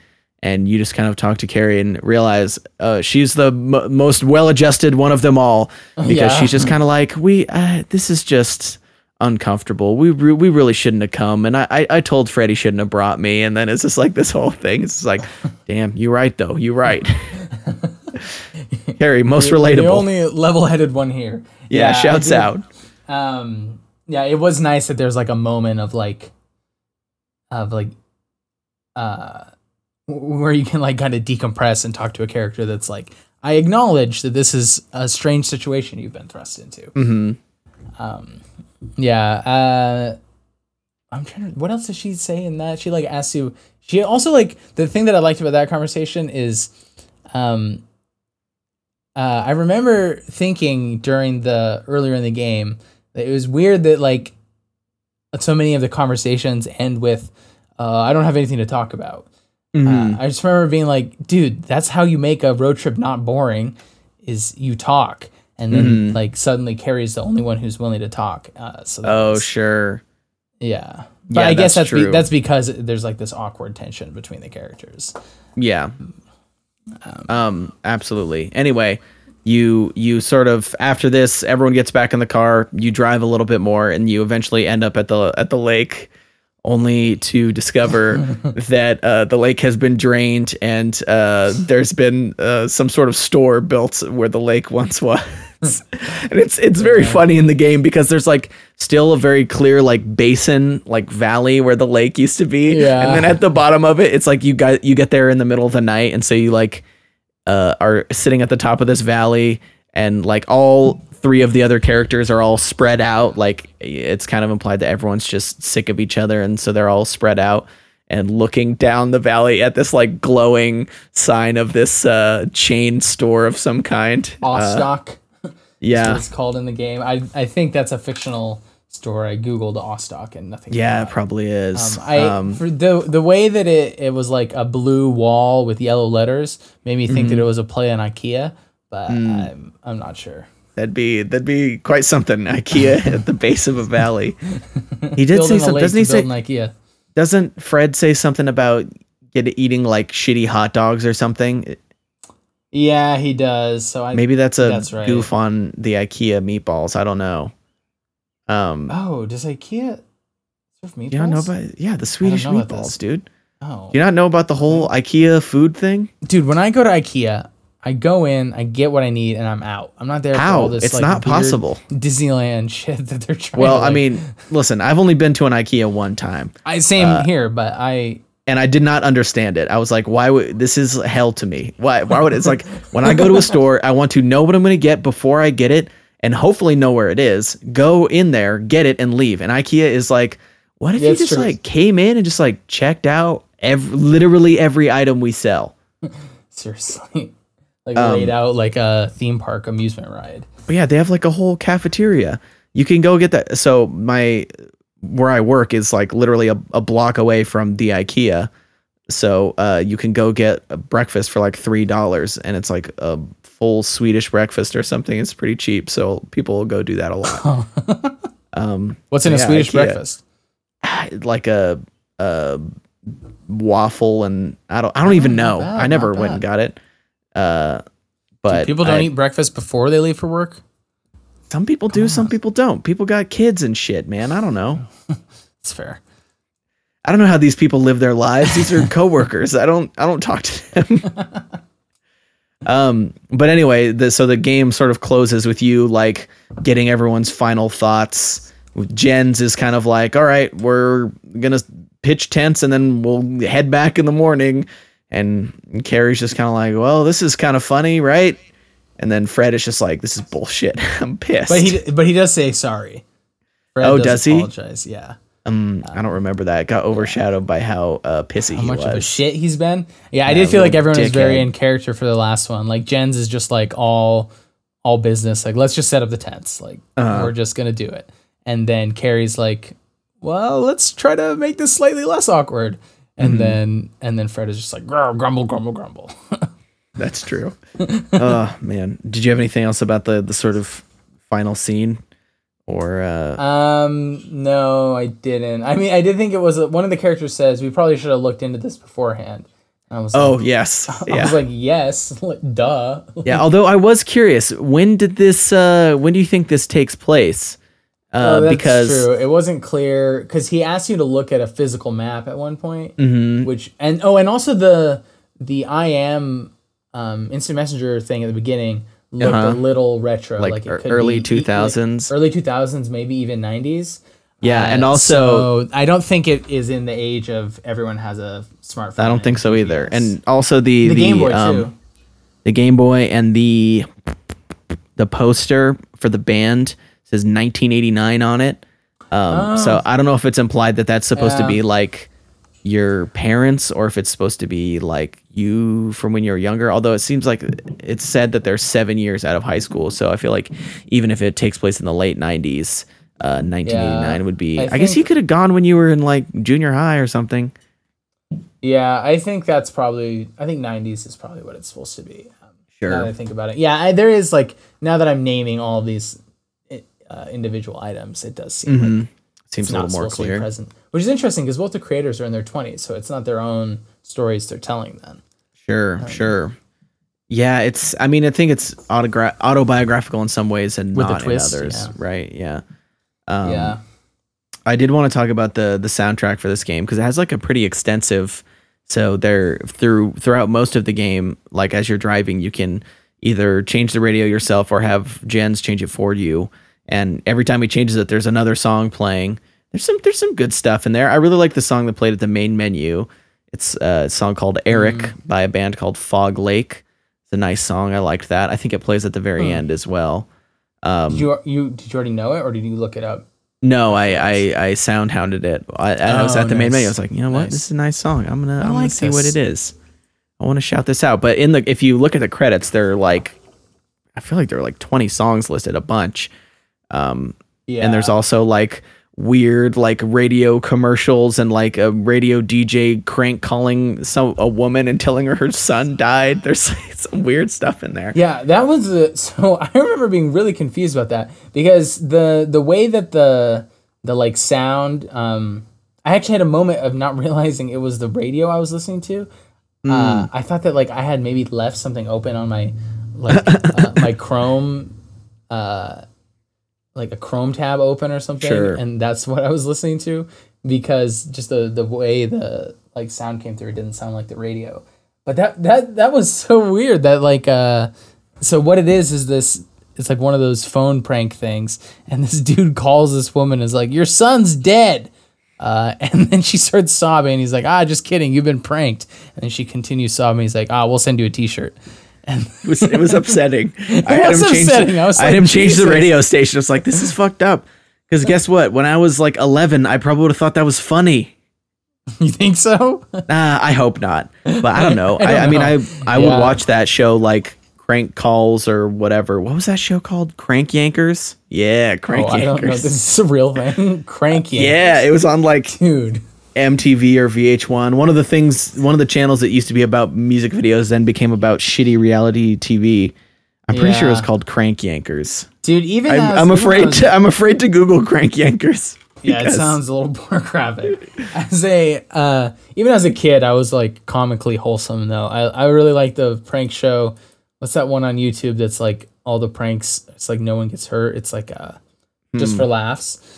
S1: and you just kind of talk to Carrie and realize uh, she's the m- most well-adjusted one of them all because
S2: Yeah.
S1: she's just kind of like, we, uh, this is just uncomfortable. We re- we really shouldn't have come, and I, I I told Fred he shouldn't have brought me, and then it's just like this whole thing. It's just like, damn, you're right though, you're right. Carrie, most relatable.
S2: The only level-headed one here.
S1: yeah,
S2: I
S1: shouts out.
S2: um yeah it was nice that there's like a moment of like of like uh where you can like kind of decompress and talk to a character that's like i acknowledge that this is a strange situation you've been thrust into
S1: hmm
S2: um yeah uh i'm trying to what else does she say in that she like asks you she also like the thing that i liked about that conversation is um uh, I remember thinking during the earlier in the game that it was weird that like so many of the conversations end with uh, I don't have anything to talk about.
S1: Mhm.
S2: Uh, I just remember being like, dude, that's how you make a road trip not boring, is you talk, and then
S1: Mhm.
S2: like suddenly Carrie's the only one who's willing to talk. Uh, so
S1: Oh, sure.
S2: yeah. But
S1: Yeah,
S2: I guess
S1: that's
S2: that's be, that's because there's like this awkward tension between the characters.
S1: Yeah. Um, absolutely. Anyway, you you sort of after this, everyone gets back in the car. You drive a little bit more, and you eventually end up at the at the lake, only to discover that uh, the lake has been drained and uh, there's been uh, some sort of store built where the lake once was. and it's it's very funny in the game because there's like still a very clear like basin like valley where the lake used to be.
S2: Yeah.
S1: and then at the bottom of it it's like you got you get there in the middle of the night. And so you like uh, are sitting at the top of this valley and like all three of the other characters are all spread out. Like it's kind of implied that everyone's just sick of each other. And so they're all spread out and looking down the valley at this like glowing sign of this uh, chain store of some kind. Uh,
S2: Ostock.
S1: Yeah
S2: it's called in the game. I I think that's a fictional store. I googled Ostock and nothing.
S1: yeah it probably is
S2: Um, I
S1: um,
S2: for the the way that it, it was like a blue wall with yellow letters made me think
S1: Mm-hmm.
S2: that it was a play on IKEA, but
S1: Mm.
S2: I'm I'm not sure.
S1: That'd be that'd be quite something. IKEA at the base of a valley. He did say something. Doesn't he say?
S2: IKEA.
S1: Doesn't Fred say something about get eating like shitty hot dogs or something?
S2: Yeah, he does. So I
S1: Maybe that's a
S2: That's right.
S1: goof on the IKEA meatballs. I don't know. Um,
S2: Oh, does IKEA serve meatballs?
S1: you don't know about yeah the Swedish
S2: know about this.
S1: meatballs, dude.
S2: Oh,
S1: Do you not know about the whole IKEA food thing?
S2: dude, when I go to IKEA, I go in, I get what I need, and I'm out. I'm not there for all
S1: How?
S2: this.
S1: It's
S2: like,
S1: not
S2: weird
S1: possible.
S2: Disneyland shit that they're trying.
S1: Well,
S2: to,
S1: I mean, listen, I've only been to an IKEA one time.
S2: I same
S1: uh,
S2: here, but I
S1: and I did not understand it. I was like, why would this is hell to me? Why why would it's like when I go to a store, I want to know what I'm going to get before I get it and hopefully know where it is. Go in there, get it, and leave. And IKEA is like, what if
S2: Yeah,
S1: you just
S2: true.
S1: like came in and just like checked out every, literally every item we sell?
S2: Seriously. Like
S1: Um,
S2: laid out like a theme park amusement ride.
S1: But yeah, they have like a whole cafeteria. You can go get that. So my where I work is like literally a, a block away from the IKEA. So uh, you can go get a breakfast for like three dollars, and it's like a full Swedish breakfast or something. It's pretty cheap, so people will go do that a lot. um,
S2: What's in a Swedish
S1: IKEA.
S2: breakfast?
S1: like a a waffle, and I don't I don't even
S2: Oh, not
S1: know.
S2: bad,
S1: I never went and got it. Uh, but
S2: People don't
S1: I-
S2: eat breakfast before they leave for work?
S1: Some people do, some people don't. People got kids and shit, man. I don't know.
S2: It's fair.
S1: I don't know how these people live their lives. These are coworkers. I don't I don't talk to them. um but anyway, the so the game sort of closes with you like getting everyone's final thoughts. Jens is kind of like, "All right, we're going to pitch tents and then we'll head back in the morning." And Carrie's just kind of like, "Well, this is kind of funny, right?" And then Fred is just like, "This is bullshit. I'm pissed."
S2: But he but he does say sorry. Fred
S1: Oh, does he?
S2: Apologize. Yeah.
S1: um, I don't remember that. It got overshadowed by how uh, pissy
S2: How much
S1: was.
S2: of a shit he's been. Yeah, I did feel like everyone was very in character for the last one. Like Jens is just like all all business. Like let's just set up the tents. Like
S1: Uh-huh.
S2: we're just gonna do it. And then Carrie's like, well, let's try to make this slightly less awkward. And
S1: Mm-hmm.
S2: then and then Fred is just like "Grr, grumble, grumble, grumble.
S1: That's true. oh man, did you have anything else about the the sort of final scene, or uh,
S2: Um, no, I didn't. I mean, I did think it was one of the characters says we probably should have looked into this beforehand. I was
S1: oh
S2: like,
S1: yes,
S2: I
S1: yeah,
S2: was like, yes, duh.
S1: yeah. Although I was curious, when did this? Uh, when do you think this takes place? Uh,
S2: Oh, that's
S1: because
S2: true. It wasn't clear because he asked you to look at a physical map at one point,
S1: Mhm.
S2: which and oh, and also the the I am um, instant messenger thing at the beginning looked
S1: Uh-huh.
S2: a little retro,
S1: Like
S2: like, it could
S1: early 2000s.
S2: early two thousands, maybe even nineties.
S1: yeah, and also
S2: so I don't think it is in the age of everyone has a smartphone.
S1: I don't think so either. And also the
S2: the, Game Boy
S1: um,
S2: too.
S1: the Game Boy and the the poster for the band says 1989 on it. Um, So I don't know if it's implied that that's supposed to
S2: Oh.
S1: Be like your parents or if it's supposed to be like you from when you were younger. Although it seems like it's said that they're seven years out of high school. So I feel like even if it takes place in the late 90s, uh, 1989
S2: Yeah.
S1: would be.
S2: I
S1: I, guess you could have gone when you were in like junior high or something.
S2: Yeah, I think that's probably. I think '90s is probably what it's supposed to be. Um,
S1: Sure.
S2: Now that I think about it, yeah, I, there is like now that I'm naming all these uh, individual items, it does seem
S1: Mm-hmm. Seems a little more
S2: supposed to be
S1: clear.
S2: present, which is interesting because both the creators are in their 20s, so it's not their own stories they're telling. Then
S1: Sure, sure. Yeah, it's. I mean, I think it's autogra- autobiographical in some ways and
S2: With
S1: not
S2: twist,
S1: in others.
S2: yeah.
S1: Right? Yeah. Um,
S2: yeah,
S1: I did want to talk about the the soundtrack for this game because it has like a pretty extensive. So there through throughout most of the game, like as you're driving, you can either change the radio yourself or have Jens change it for you. And every time he changes it, there's another song playing. There's some there's some good stuff in there. I really like the song that played at the main menu. It's a song called Eric
S2: Mm.
S1: by a band called Fog Lake. It's a nice song. I liked that. I think it plays at the very end as well. Um,
S2: did you you did you already know it or did you look it up?
S1: no, I I, I SoundHounded it. I, I was
S2: Oh,
S1: at the main menu. I was like, you know what?
S2: Nice.
S1: This is a nice song. I'm gonna I'm gonna
S2: like
S1: see what it is. I want to shout this out. But in the if you look at the credits, they're like, I feel like there are like 20 songs listed, a bunch. Um,
S2: Yeah,
S1: and there's also like weird like radio commercials and like a radio DJ crank calling some a woman and telling her her son died. There's like, some weird stuff in there.
S2: Yeah, that was the so I remember being really confused about that because the the way that the the like sound um I actually had a moment of not realizing it was the radio I was listening to. Uh,
S1: Hmm.
S2: I thought that like I had maybe left something open on my like uh, my Chrome uh like a Chrome tab open or something
S1: Sure.
S2: and that's what I was listening to because just the the way the like sound came through it didn't sound like the radio. But that that that was so weird that like uh so what it is is this it's like one of those phone prank things and this dude calls this woman and is like your son's dead. Uh, and then she starts sobbing. And he's like, ah, just kidding. You've been pranked. And then she continues sobbing. He's like, ah, we'll send you a t-shirt. And
S1: It was, it was upsetting. I had him change. The,
S2: I was
S1: I had
S2: like,
S1: him change the radio station. I was like, this is fucked up. Because guess what? When I was like 11, I probably would have thought that was funny.
S2: you think so?
S1: Nah, I hope not. But I don't know. I,
S2: don't
S1: I, mean,
S2: know.
S1: I I
S2: Yeah.
S1: would watch that show like Crank Calls or whatever. What was that show called? Crank Yankers? Yeah,
S2: Oh,
S1: Crank
S2: I don't know.
S1: Yankers.
S2: This is a real thing. Cranky.
S1: yeah, it was on like
S2: Dude.
S1: MTV or VH1. One of the things, one of the channels that used to be about music videos then became about shitty reality TV. I'm pretty sure it was called Crank Yankers.
S2: Dude, even
S1: I'm, I'm afraid
S2: as-
S1: to, I'm afraid to Google Crank Yankers.
S2: Yeah, it sounds a little more graphic. As a uh, even as a kid, I was like comically wholesome though. I I really like the prank show. What's that one on YouTube that's like all the pranks? It's like no one gets hurt. It's like uh, just
S1: Hmm.
S2: for laughs.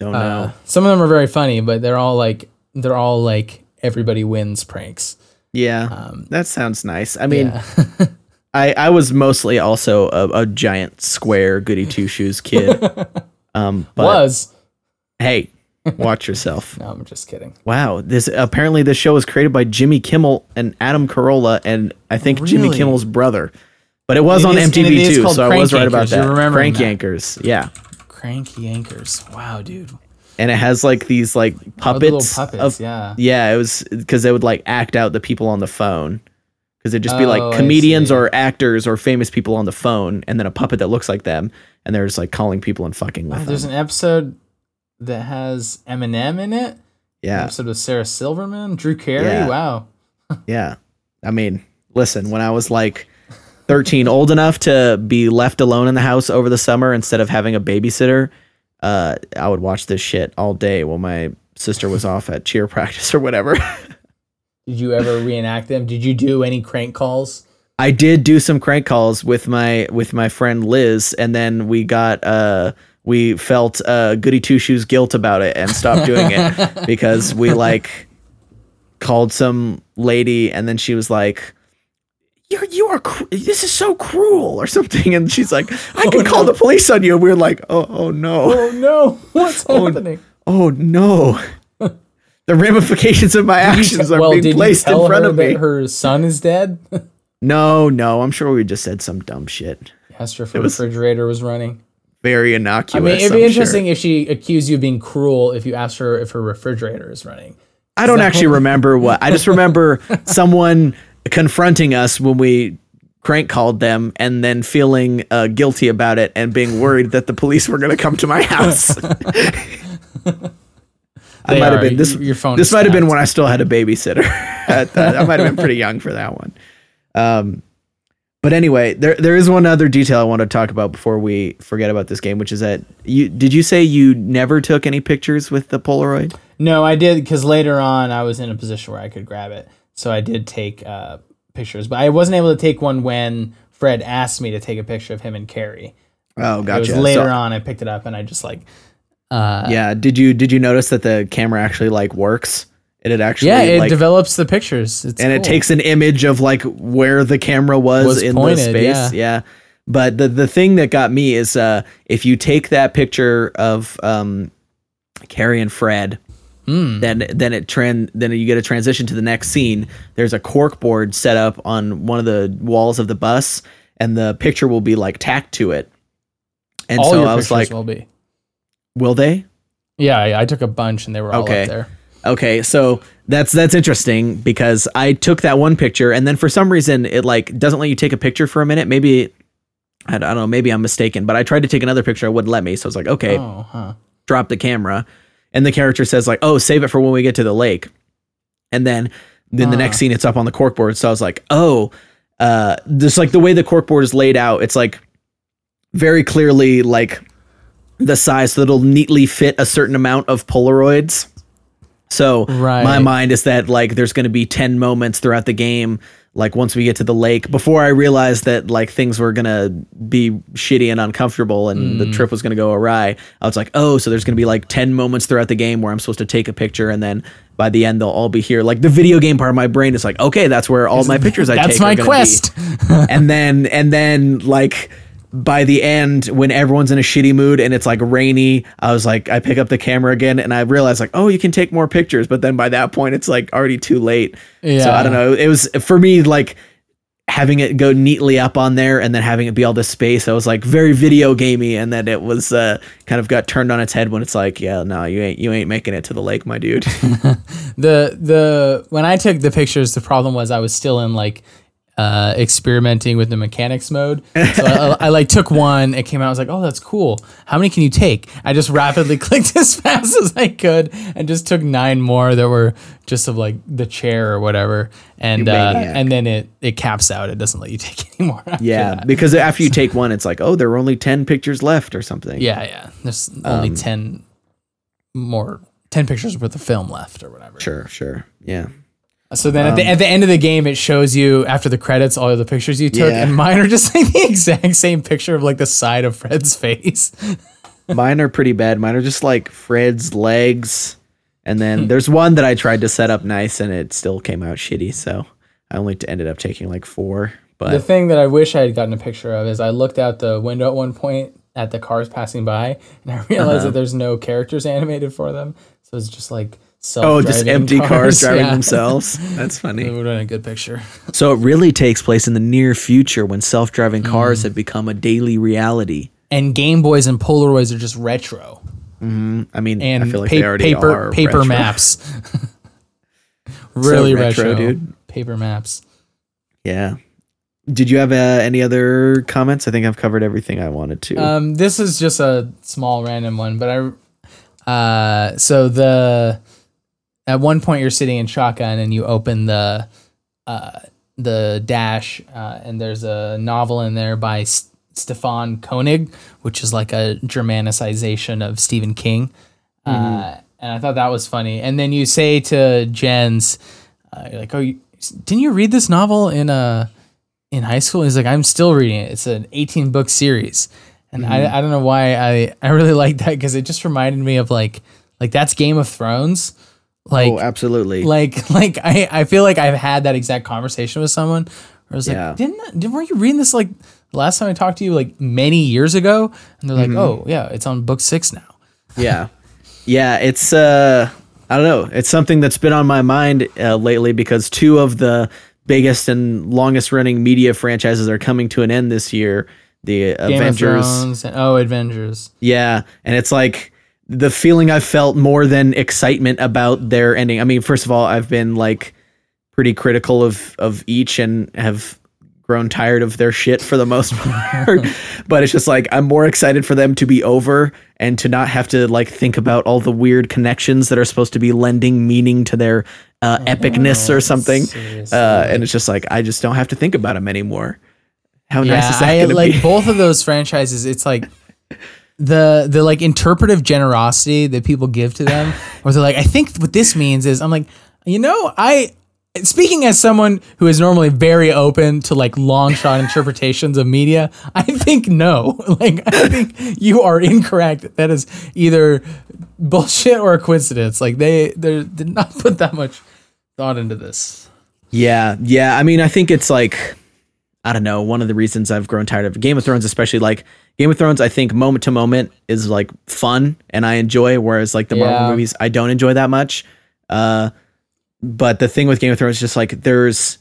S1: Don't know.
S2: Uh, some of them are very funny, but they're all like they're all like everybody wins pranks.
S1: yeah, that sounds nice. I mean,
S2: um, Yeah.
S1: I, I was mostly also a, a giant square goody two shoes kid. Um, but
S2: was
S1: hey, watch yourself.
S2: no, I'm just kidding.
S1: Wow, this apparently this show was created by Jimmy Kimmel and Adam Carolla, and I think Jimmy Kimmel's brother. But it was
S2: It
S1: on
S2: is-
S1: MTV too, so I was right about that. Crank
S2: that.
S1: Yankers, yeah.
S2: Crank Yankers. Wow, dude.
S1: And it has like these like
S2: Oh, the
S1: puppets.
S2: little puppets.
S1: of-
S2: yeah.
S1: yeah, it was because they would like act out the people on the phone. Because it'd just be
S2: Oh,
S1: like comedians or actors or famous people on the phone, and then a puppet that looks like them, and they're just like calling people and fucking with
S2: Oh, there's
S1: them.
S2: an episode that has Eminem in it. An
S1: Yeah,
S2: episode with Sarah Silverman, Drew Carey.
S1: Yeah.
S2: Wow.
S1: yeah. I mean, listen, when I was like 13, old enough to be left alone in the house over the summer instead of having a babysitter, uh, I would watch this shit all day while my sister was off at cheer practice or whatever.
S2: Did you ever reenact them? Did you do any crank calls?
S1: I did do some crank calls with my with my friend Liz, and then we got uh we felt uh goody two shoes guilt about it and stopped doing it because we like called some lady and then she was like you're you are cr- this is so cruel or something and she's like I can oh, call the police on you and we are like oh oh no
S2: Oh no! What's oh, happening?
S1: oh no the ramifications of my actions are
S2: well,
S1: being placed in front of me
S2: that her son is dead?
S1: no no I'm sure we just said some dumb shit
S2: asked her if her refrigerator was running.
S1: very innocuous.
S2: I mean, it'd
S1: I'm
S2: be
S1: sure.
S2: interesting if she accused you of being cruel if you asked her if her refrigerator is running.
S1: I don't actually remember what. I just remember someone confronting us when we crank called them and then feeling uh, guilty about it and being worried that the police were going to come to my house. I might have been this.
S2: Your phone
S1: This might have been when I still had a babysitter. I might have been pretty young for that one. Um, but anyway, there there is one other detail I want to talk about before we forget about this game, which is that you did you say you never took any pictures with the Polaroid?
S2: No, I did because later on I was in a position where I could grab it, so I did take uh, pictures. But I wasn't able to take one when Fred asked me to take a picture of him and Carrie.
S1: Oh,
S2: It
S1: gotcha.
S2: was later
S1: So-
S2: on I picked it up and I just like, uh,
S1: Yeah. Did you did you notice that the camera actually like works? It had actually
S2: yeah, it
S1: like,
S2: develops the pictures. It's
S1: and it takes an image of like where the camera was,
S2: Was
S1: in
S2: pointed,
S1: the space.
S2: yeah.
S1: But the the thing that got me is uh if you take that picture of um Carrie and Fred,
S2: Hmm.
S1: then then it trend then you get a transition to the next scene. There's a cork board set up on one of the walls of the bus, and the picture will be like tacked to it. And
S2: all
S1: so I was like,
S2: will be.
S1: will they?
S2: Yeah, I, I took a bunch and they were all
S1: Okay.
S2: up there.
S1: Okay, so that's that's interesting because I took that one picture and then for some reason it like doesn't let you take a picture for a minute. Maybe I don't I don't know, maybe I'm mistaken, but I tried to take another picture, it wouldn't let me. So I was like, okay,
S2: Oh, huh.
S1: drop the camera. And the character says like, "Oh, save it for when we get to the lake." And then then the
S2: Ah.
S1: next scene it's up on the corkboard. So I was like, "Oh, uh just like the way the corkboard is laid out, it's like very clearly like the size so it'll neatly fit a certain amount of Polaroids." So
S2: Right.
S1: my mind is that like there's going to be 10 moments throughout the game like once we get to the lake before I realized that like things were going to be shitty and uncomfortable and the mm. trip was going to go awry. I was like, "Oh, so there's going to be like 10 moments throughout the game where I'm supposed to take a picture and then by the end they'll all be here." Like the video game part of my brain is like, "Okay, that's where all my pictures I take
S2: That's
S1: are
S2: my
S1: gonna be."
S2: quest.
S1: and then and then like by the end when everyone's in a shitty mood and it's like rainy i was like i pick up the camera again and i realized like oh you can take more pictures but then by that point it's like already too late yeah. so i don't know it was for me like having it go neatly up on there and then having it be all this space. I was like very video gamey, and then it was uh, kind of got turned on its head when it's like, yeah, no, you ain't you ain't making it to the lake, my dude.
S2: the the when I took the pictures, the problem was I was still in like uh, experimenting with the mechanics mode. So I, I, like took one, it came out. I was like, "Oh, that's cool. How many can you take?" I just rapidly clicked as fast as I could, and just took nine more that were just of like the chair or whatever, and uh, and then it it caps out. It doesn't let you take any more.
S1: Yeah,
S2: that.
S1: because after you take one, it's like, oh, there are only ten pictures left or something.
S2: Yeah, yeah. There's only um, ten more, ten pictures worth of film left or whatever.
S1: Sure, sure. Yeah.
S2: So then um, at, the, um, at the end of the game, it shows you after the credits all of the pictures you took, yeah. and mine are just like the exact same picture of like the side of Fred's face.
S1: mine are pretty bad. Mine are just like Fred's legs, and then there's one that I tried to set up nice, and it still came out shitty. So I only ended up taking like four. But
S2: the thing that I wish I had gotten a picture of is I looked out the window at one point at the cars passing by, and I realized uh-huh. that there's no characters animated for them. So it's just like
S1: oh, just empty cars, cars driving yeah. themselves. That's funny.
S2: It would have been a good picture.
S1: so it really takes place in the near future when self-driving cars mm. have become a daily reality.
S2: And Game Boys and Polaroids are just retro.
S1: Mm-hmm. I mean, and I feel like pa- they already
S2: paper
S1: are
S2: paper retro. maps. really so retro, retro, dude. Paper maps.
S1: Yeah. Did you have uh, any other comments? I think I've covered everything I wanted to.
S2: Um, this is just a small random one, but I, uh, so the at one point you're sitting in shotgun and you open the uh, the dash uh, and there's a novel in there by S- Stefan Koenig, which is like a Germanicization of Stephen King. Uh, mm-hmm. and I thought that was funny. And then you say to Jens, uh, you're like, "Oh, you, didn't you read this novel in a uh, in high school?" He's like, "I'm still reading it. It's an 18 book series." And mm-hmm. I, I don't know why I, I really like that because it just reminded me of like like that's Game of Thrones like, oh,
S1: absolutely.
S2: Like, like I, I feel like I've had that exact conversation with someone. Where I was yeah. like, didn't, didn't, weren't you reading this like last time I talked to you like many years ago? And they're like, mm-hmm. oh yeah, it's on book six now.
S1: yeah, yeah. It's uh, I don't know. It's something that's been on my mind uh, lately because two of the biggest and longest running media franchises are coming to an end this year. The Game Avengers.
S2: And, oh, Avengers.
S1: Yeah, and it's like the feeling I've felt more than excitement about their ending. I mean, first of all, I've been like pretty critical of of each and have grown tired of their shit for the most part. but it's just like I'm more excited for them to be over and to not have to like think about all the weird connections that are supposed to be lending meaning to their uh, epicness or something. Uh, and it's just like I just don't have to think about them anymore. How yeah, nice is that? I
S2: like
S1: be?
S2: both of those franchises. It's like the the like interpretive generosity that people give to them or they're like i think what this means is i'm like you know i speaking as someone who is normally very open to like long shot interpretations of media i think no. Like i think you are incorrect. That is either bullshit or a coincidence. Like they they did not put that much thought into this.
S1: Yeah yeah. I mean i think it's like I don't know, one of the reasons I've grown tired of Game of Thrones, especially like Game of Thrones, I think moment to moment is like fun and I enjoy, whereas like the yeah. Marvel movies, I don't enjoy that much. Uh, but the thing with Game of Thrones is just like there's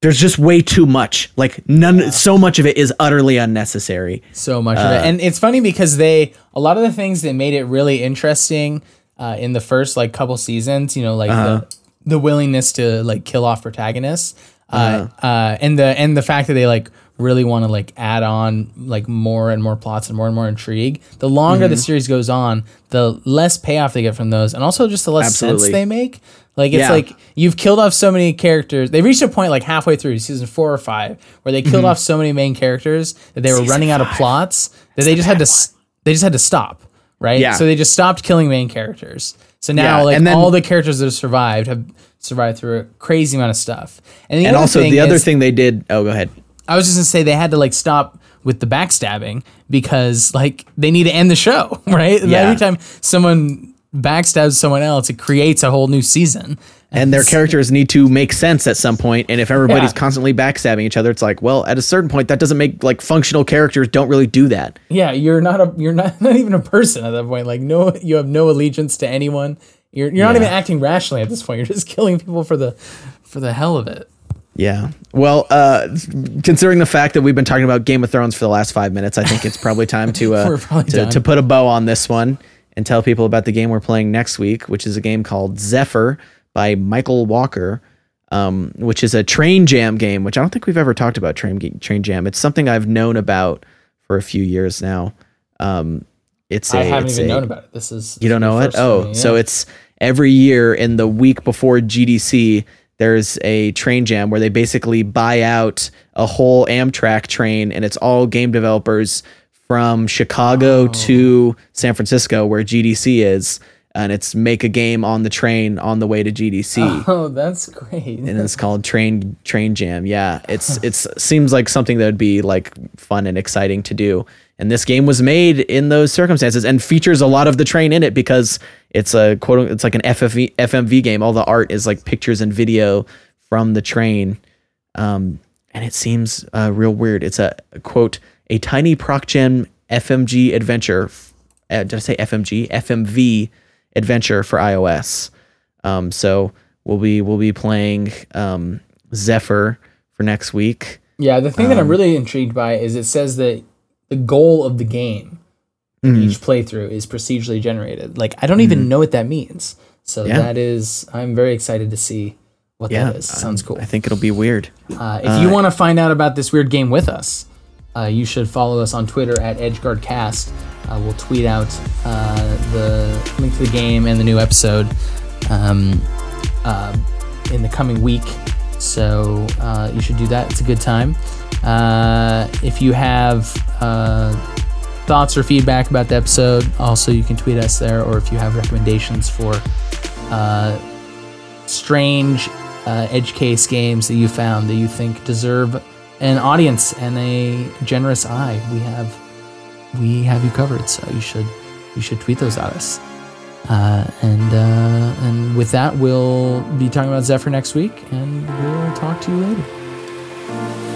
S1: there's just way too much. Like none, yeah. so much of it is utterly unnecessary.
S2: So much uh, of it, uh, and it's funny because they a lot of the things that made it really interesting uh, in the first like couple seasons, you know, like uh-huh. the the willingness to like kill off protagonists uh, uh, uh, and the and the fact that they like really want to like add on like more and more plots and more and more intrigue. The longer mm-hmm. the series goes on, the less payoff they get from those, and also just the less Absolutely. sense they make. Like it's yeah. like you've killed off so many characters. They reached a point like halfway through season four or five where they killed mm-hmm. off so many main characters that they season were running five. out of plots that they just had to one. they just had to stop. Right. Yeah. So they just stopped killing main characters. So now, yeah. like then, all the characters that have survived have survived through a crazy amount of stuff.
S1: And, and also the other thing they did. Oh, go ahead.
S2: I was just gonna say they had to like stop with the backstabbing because like they need to end the show, right? Yeah. Every time someone backstabs someone else, it creates a whole new season.
S1: And their characters need to make sense at some point. And if everybody's yeah. constantly backstabbing each other, it's like, well, at a certain point, that doesn't make like functional characters don't really do that.
S2: Yeah, you're not a you're not not even a person at that point. Like no, you have no allegiance to anyone. You're you're yeah. not even acting rationally at this point. You're just killing people for the for the hell of it.
S1: Yeah. Well, uh, considering the fact that we've been talking about Game of Thrones for the last five minutes, I think it's probably time to uh,
S2: probably
S1: to, to put a bow on this one and tell people about the game we're playing next week, which is a game called Zephyr by Michael Walker, um, which is a train jam game. Which I don't think we've ever talked about train train jam. It's something I've known about for a few years now. Um, it's a,
S2: I haven't even
S1: a-
S2: known about it. This is
S1: you don't know it? Oh,
S2: me,
S1: so it's every year in the week before GDC, there's a train jam where they basically buy out a whole Amtrak train and it's all game developers from Chicago
S2: Oh.
S1: to San Francisco where GDC is and it's make a game on the train on the way to GDC.
S2: Oh, that's great.
S1: And it's called Train Train Jam. Yeah, it's it's seems like something that would be like fun and exciting to do. And this game was made in those circumstances and features a lot of the train in it because it's a quote it's like an FFV, FMV game. All the art is like pictures and video from the train. Um, and it seems uh, real weird. It's a quote a tiny ProcGen FMG adventure. Uh, did I say FMG? FMV adventure for iOS. Um, so we'll be we'll be playing um, Zephyr for next week.
S2: Yeah, the thing that
S1: Um,
S2: I'm really intrigued by is it says that the goal of the game,
S1: Mm-hmm.
S2: each playthrough, is procedurally generated. Like I don't even know what that means. So
S1: Yeah.
S2: that is, I'm very excited to see what
S1: Yeah,
S2: that is. Sounds cool.
S1: I think it'll be weird.
S2: Uh, if you want to find out about this weird game with us, uh, you should follow us on Twitter at EdgeGuardCast. Uh, we'll tweet out uh, the link to the game and the new episode um, uh, in the coming week. So uh, you should do that. It's a good time. Uh, if you have uh, thoughts or feedback about the episode, also you can tweet us there. Or if you have recommendations for uh, strange uh, edge case games that you found that you think deserve an audience and a generous eye, we have we have you covered. So you should you should tweet those at us. Uh, and uh, and with that, we'll be talking about Zephyr next week, and we'll talk to you later.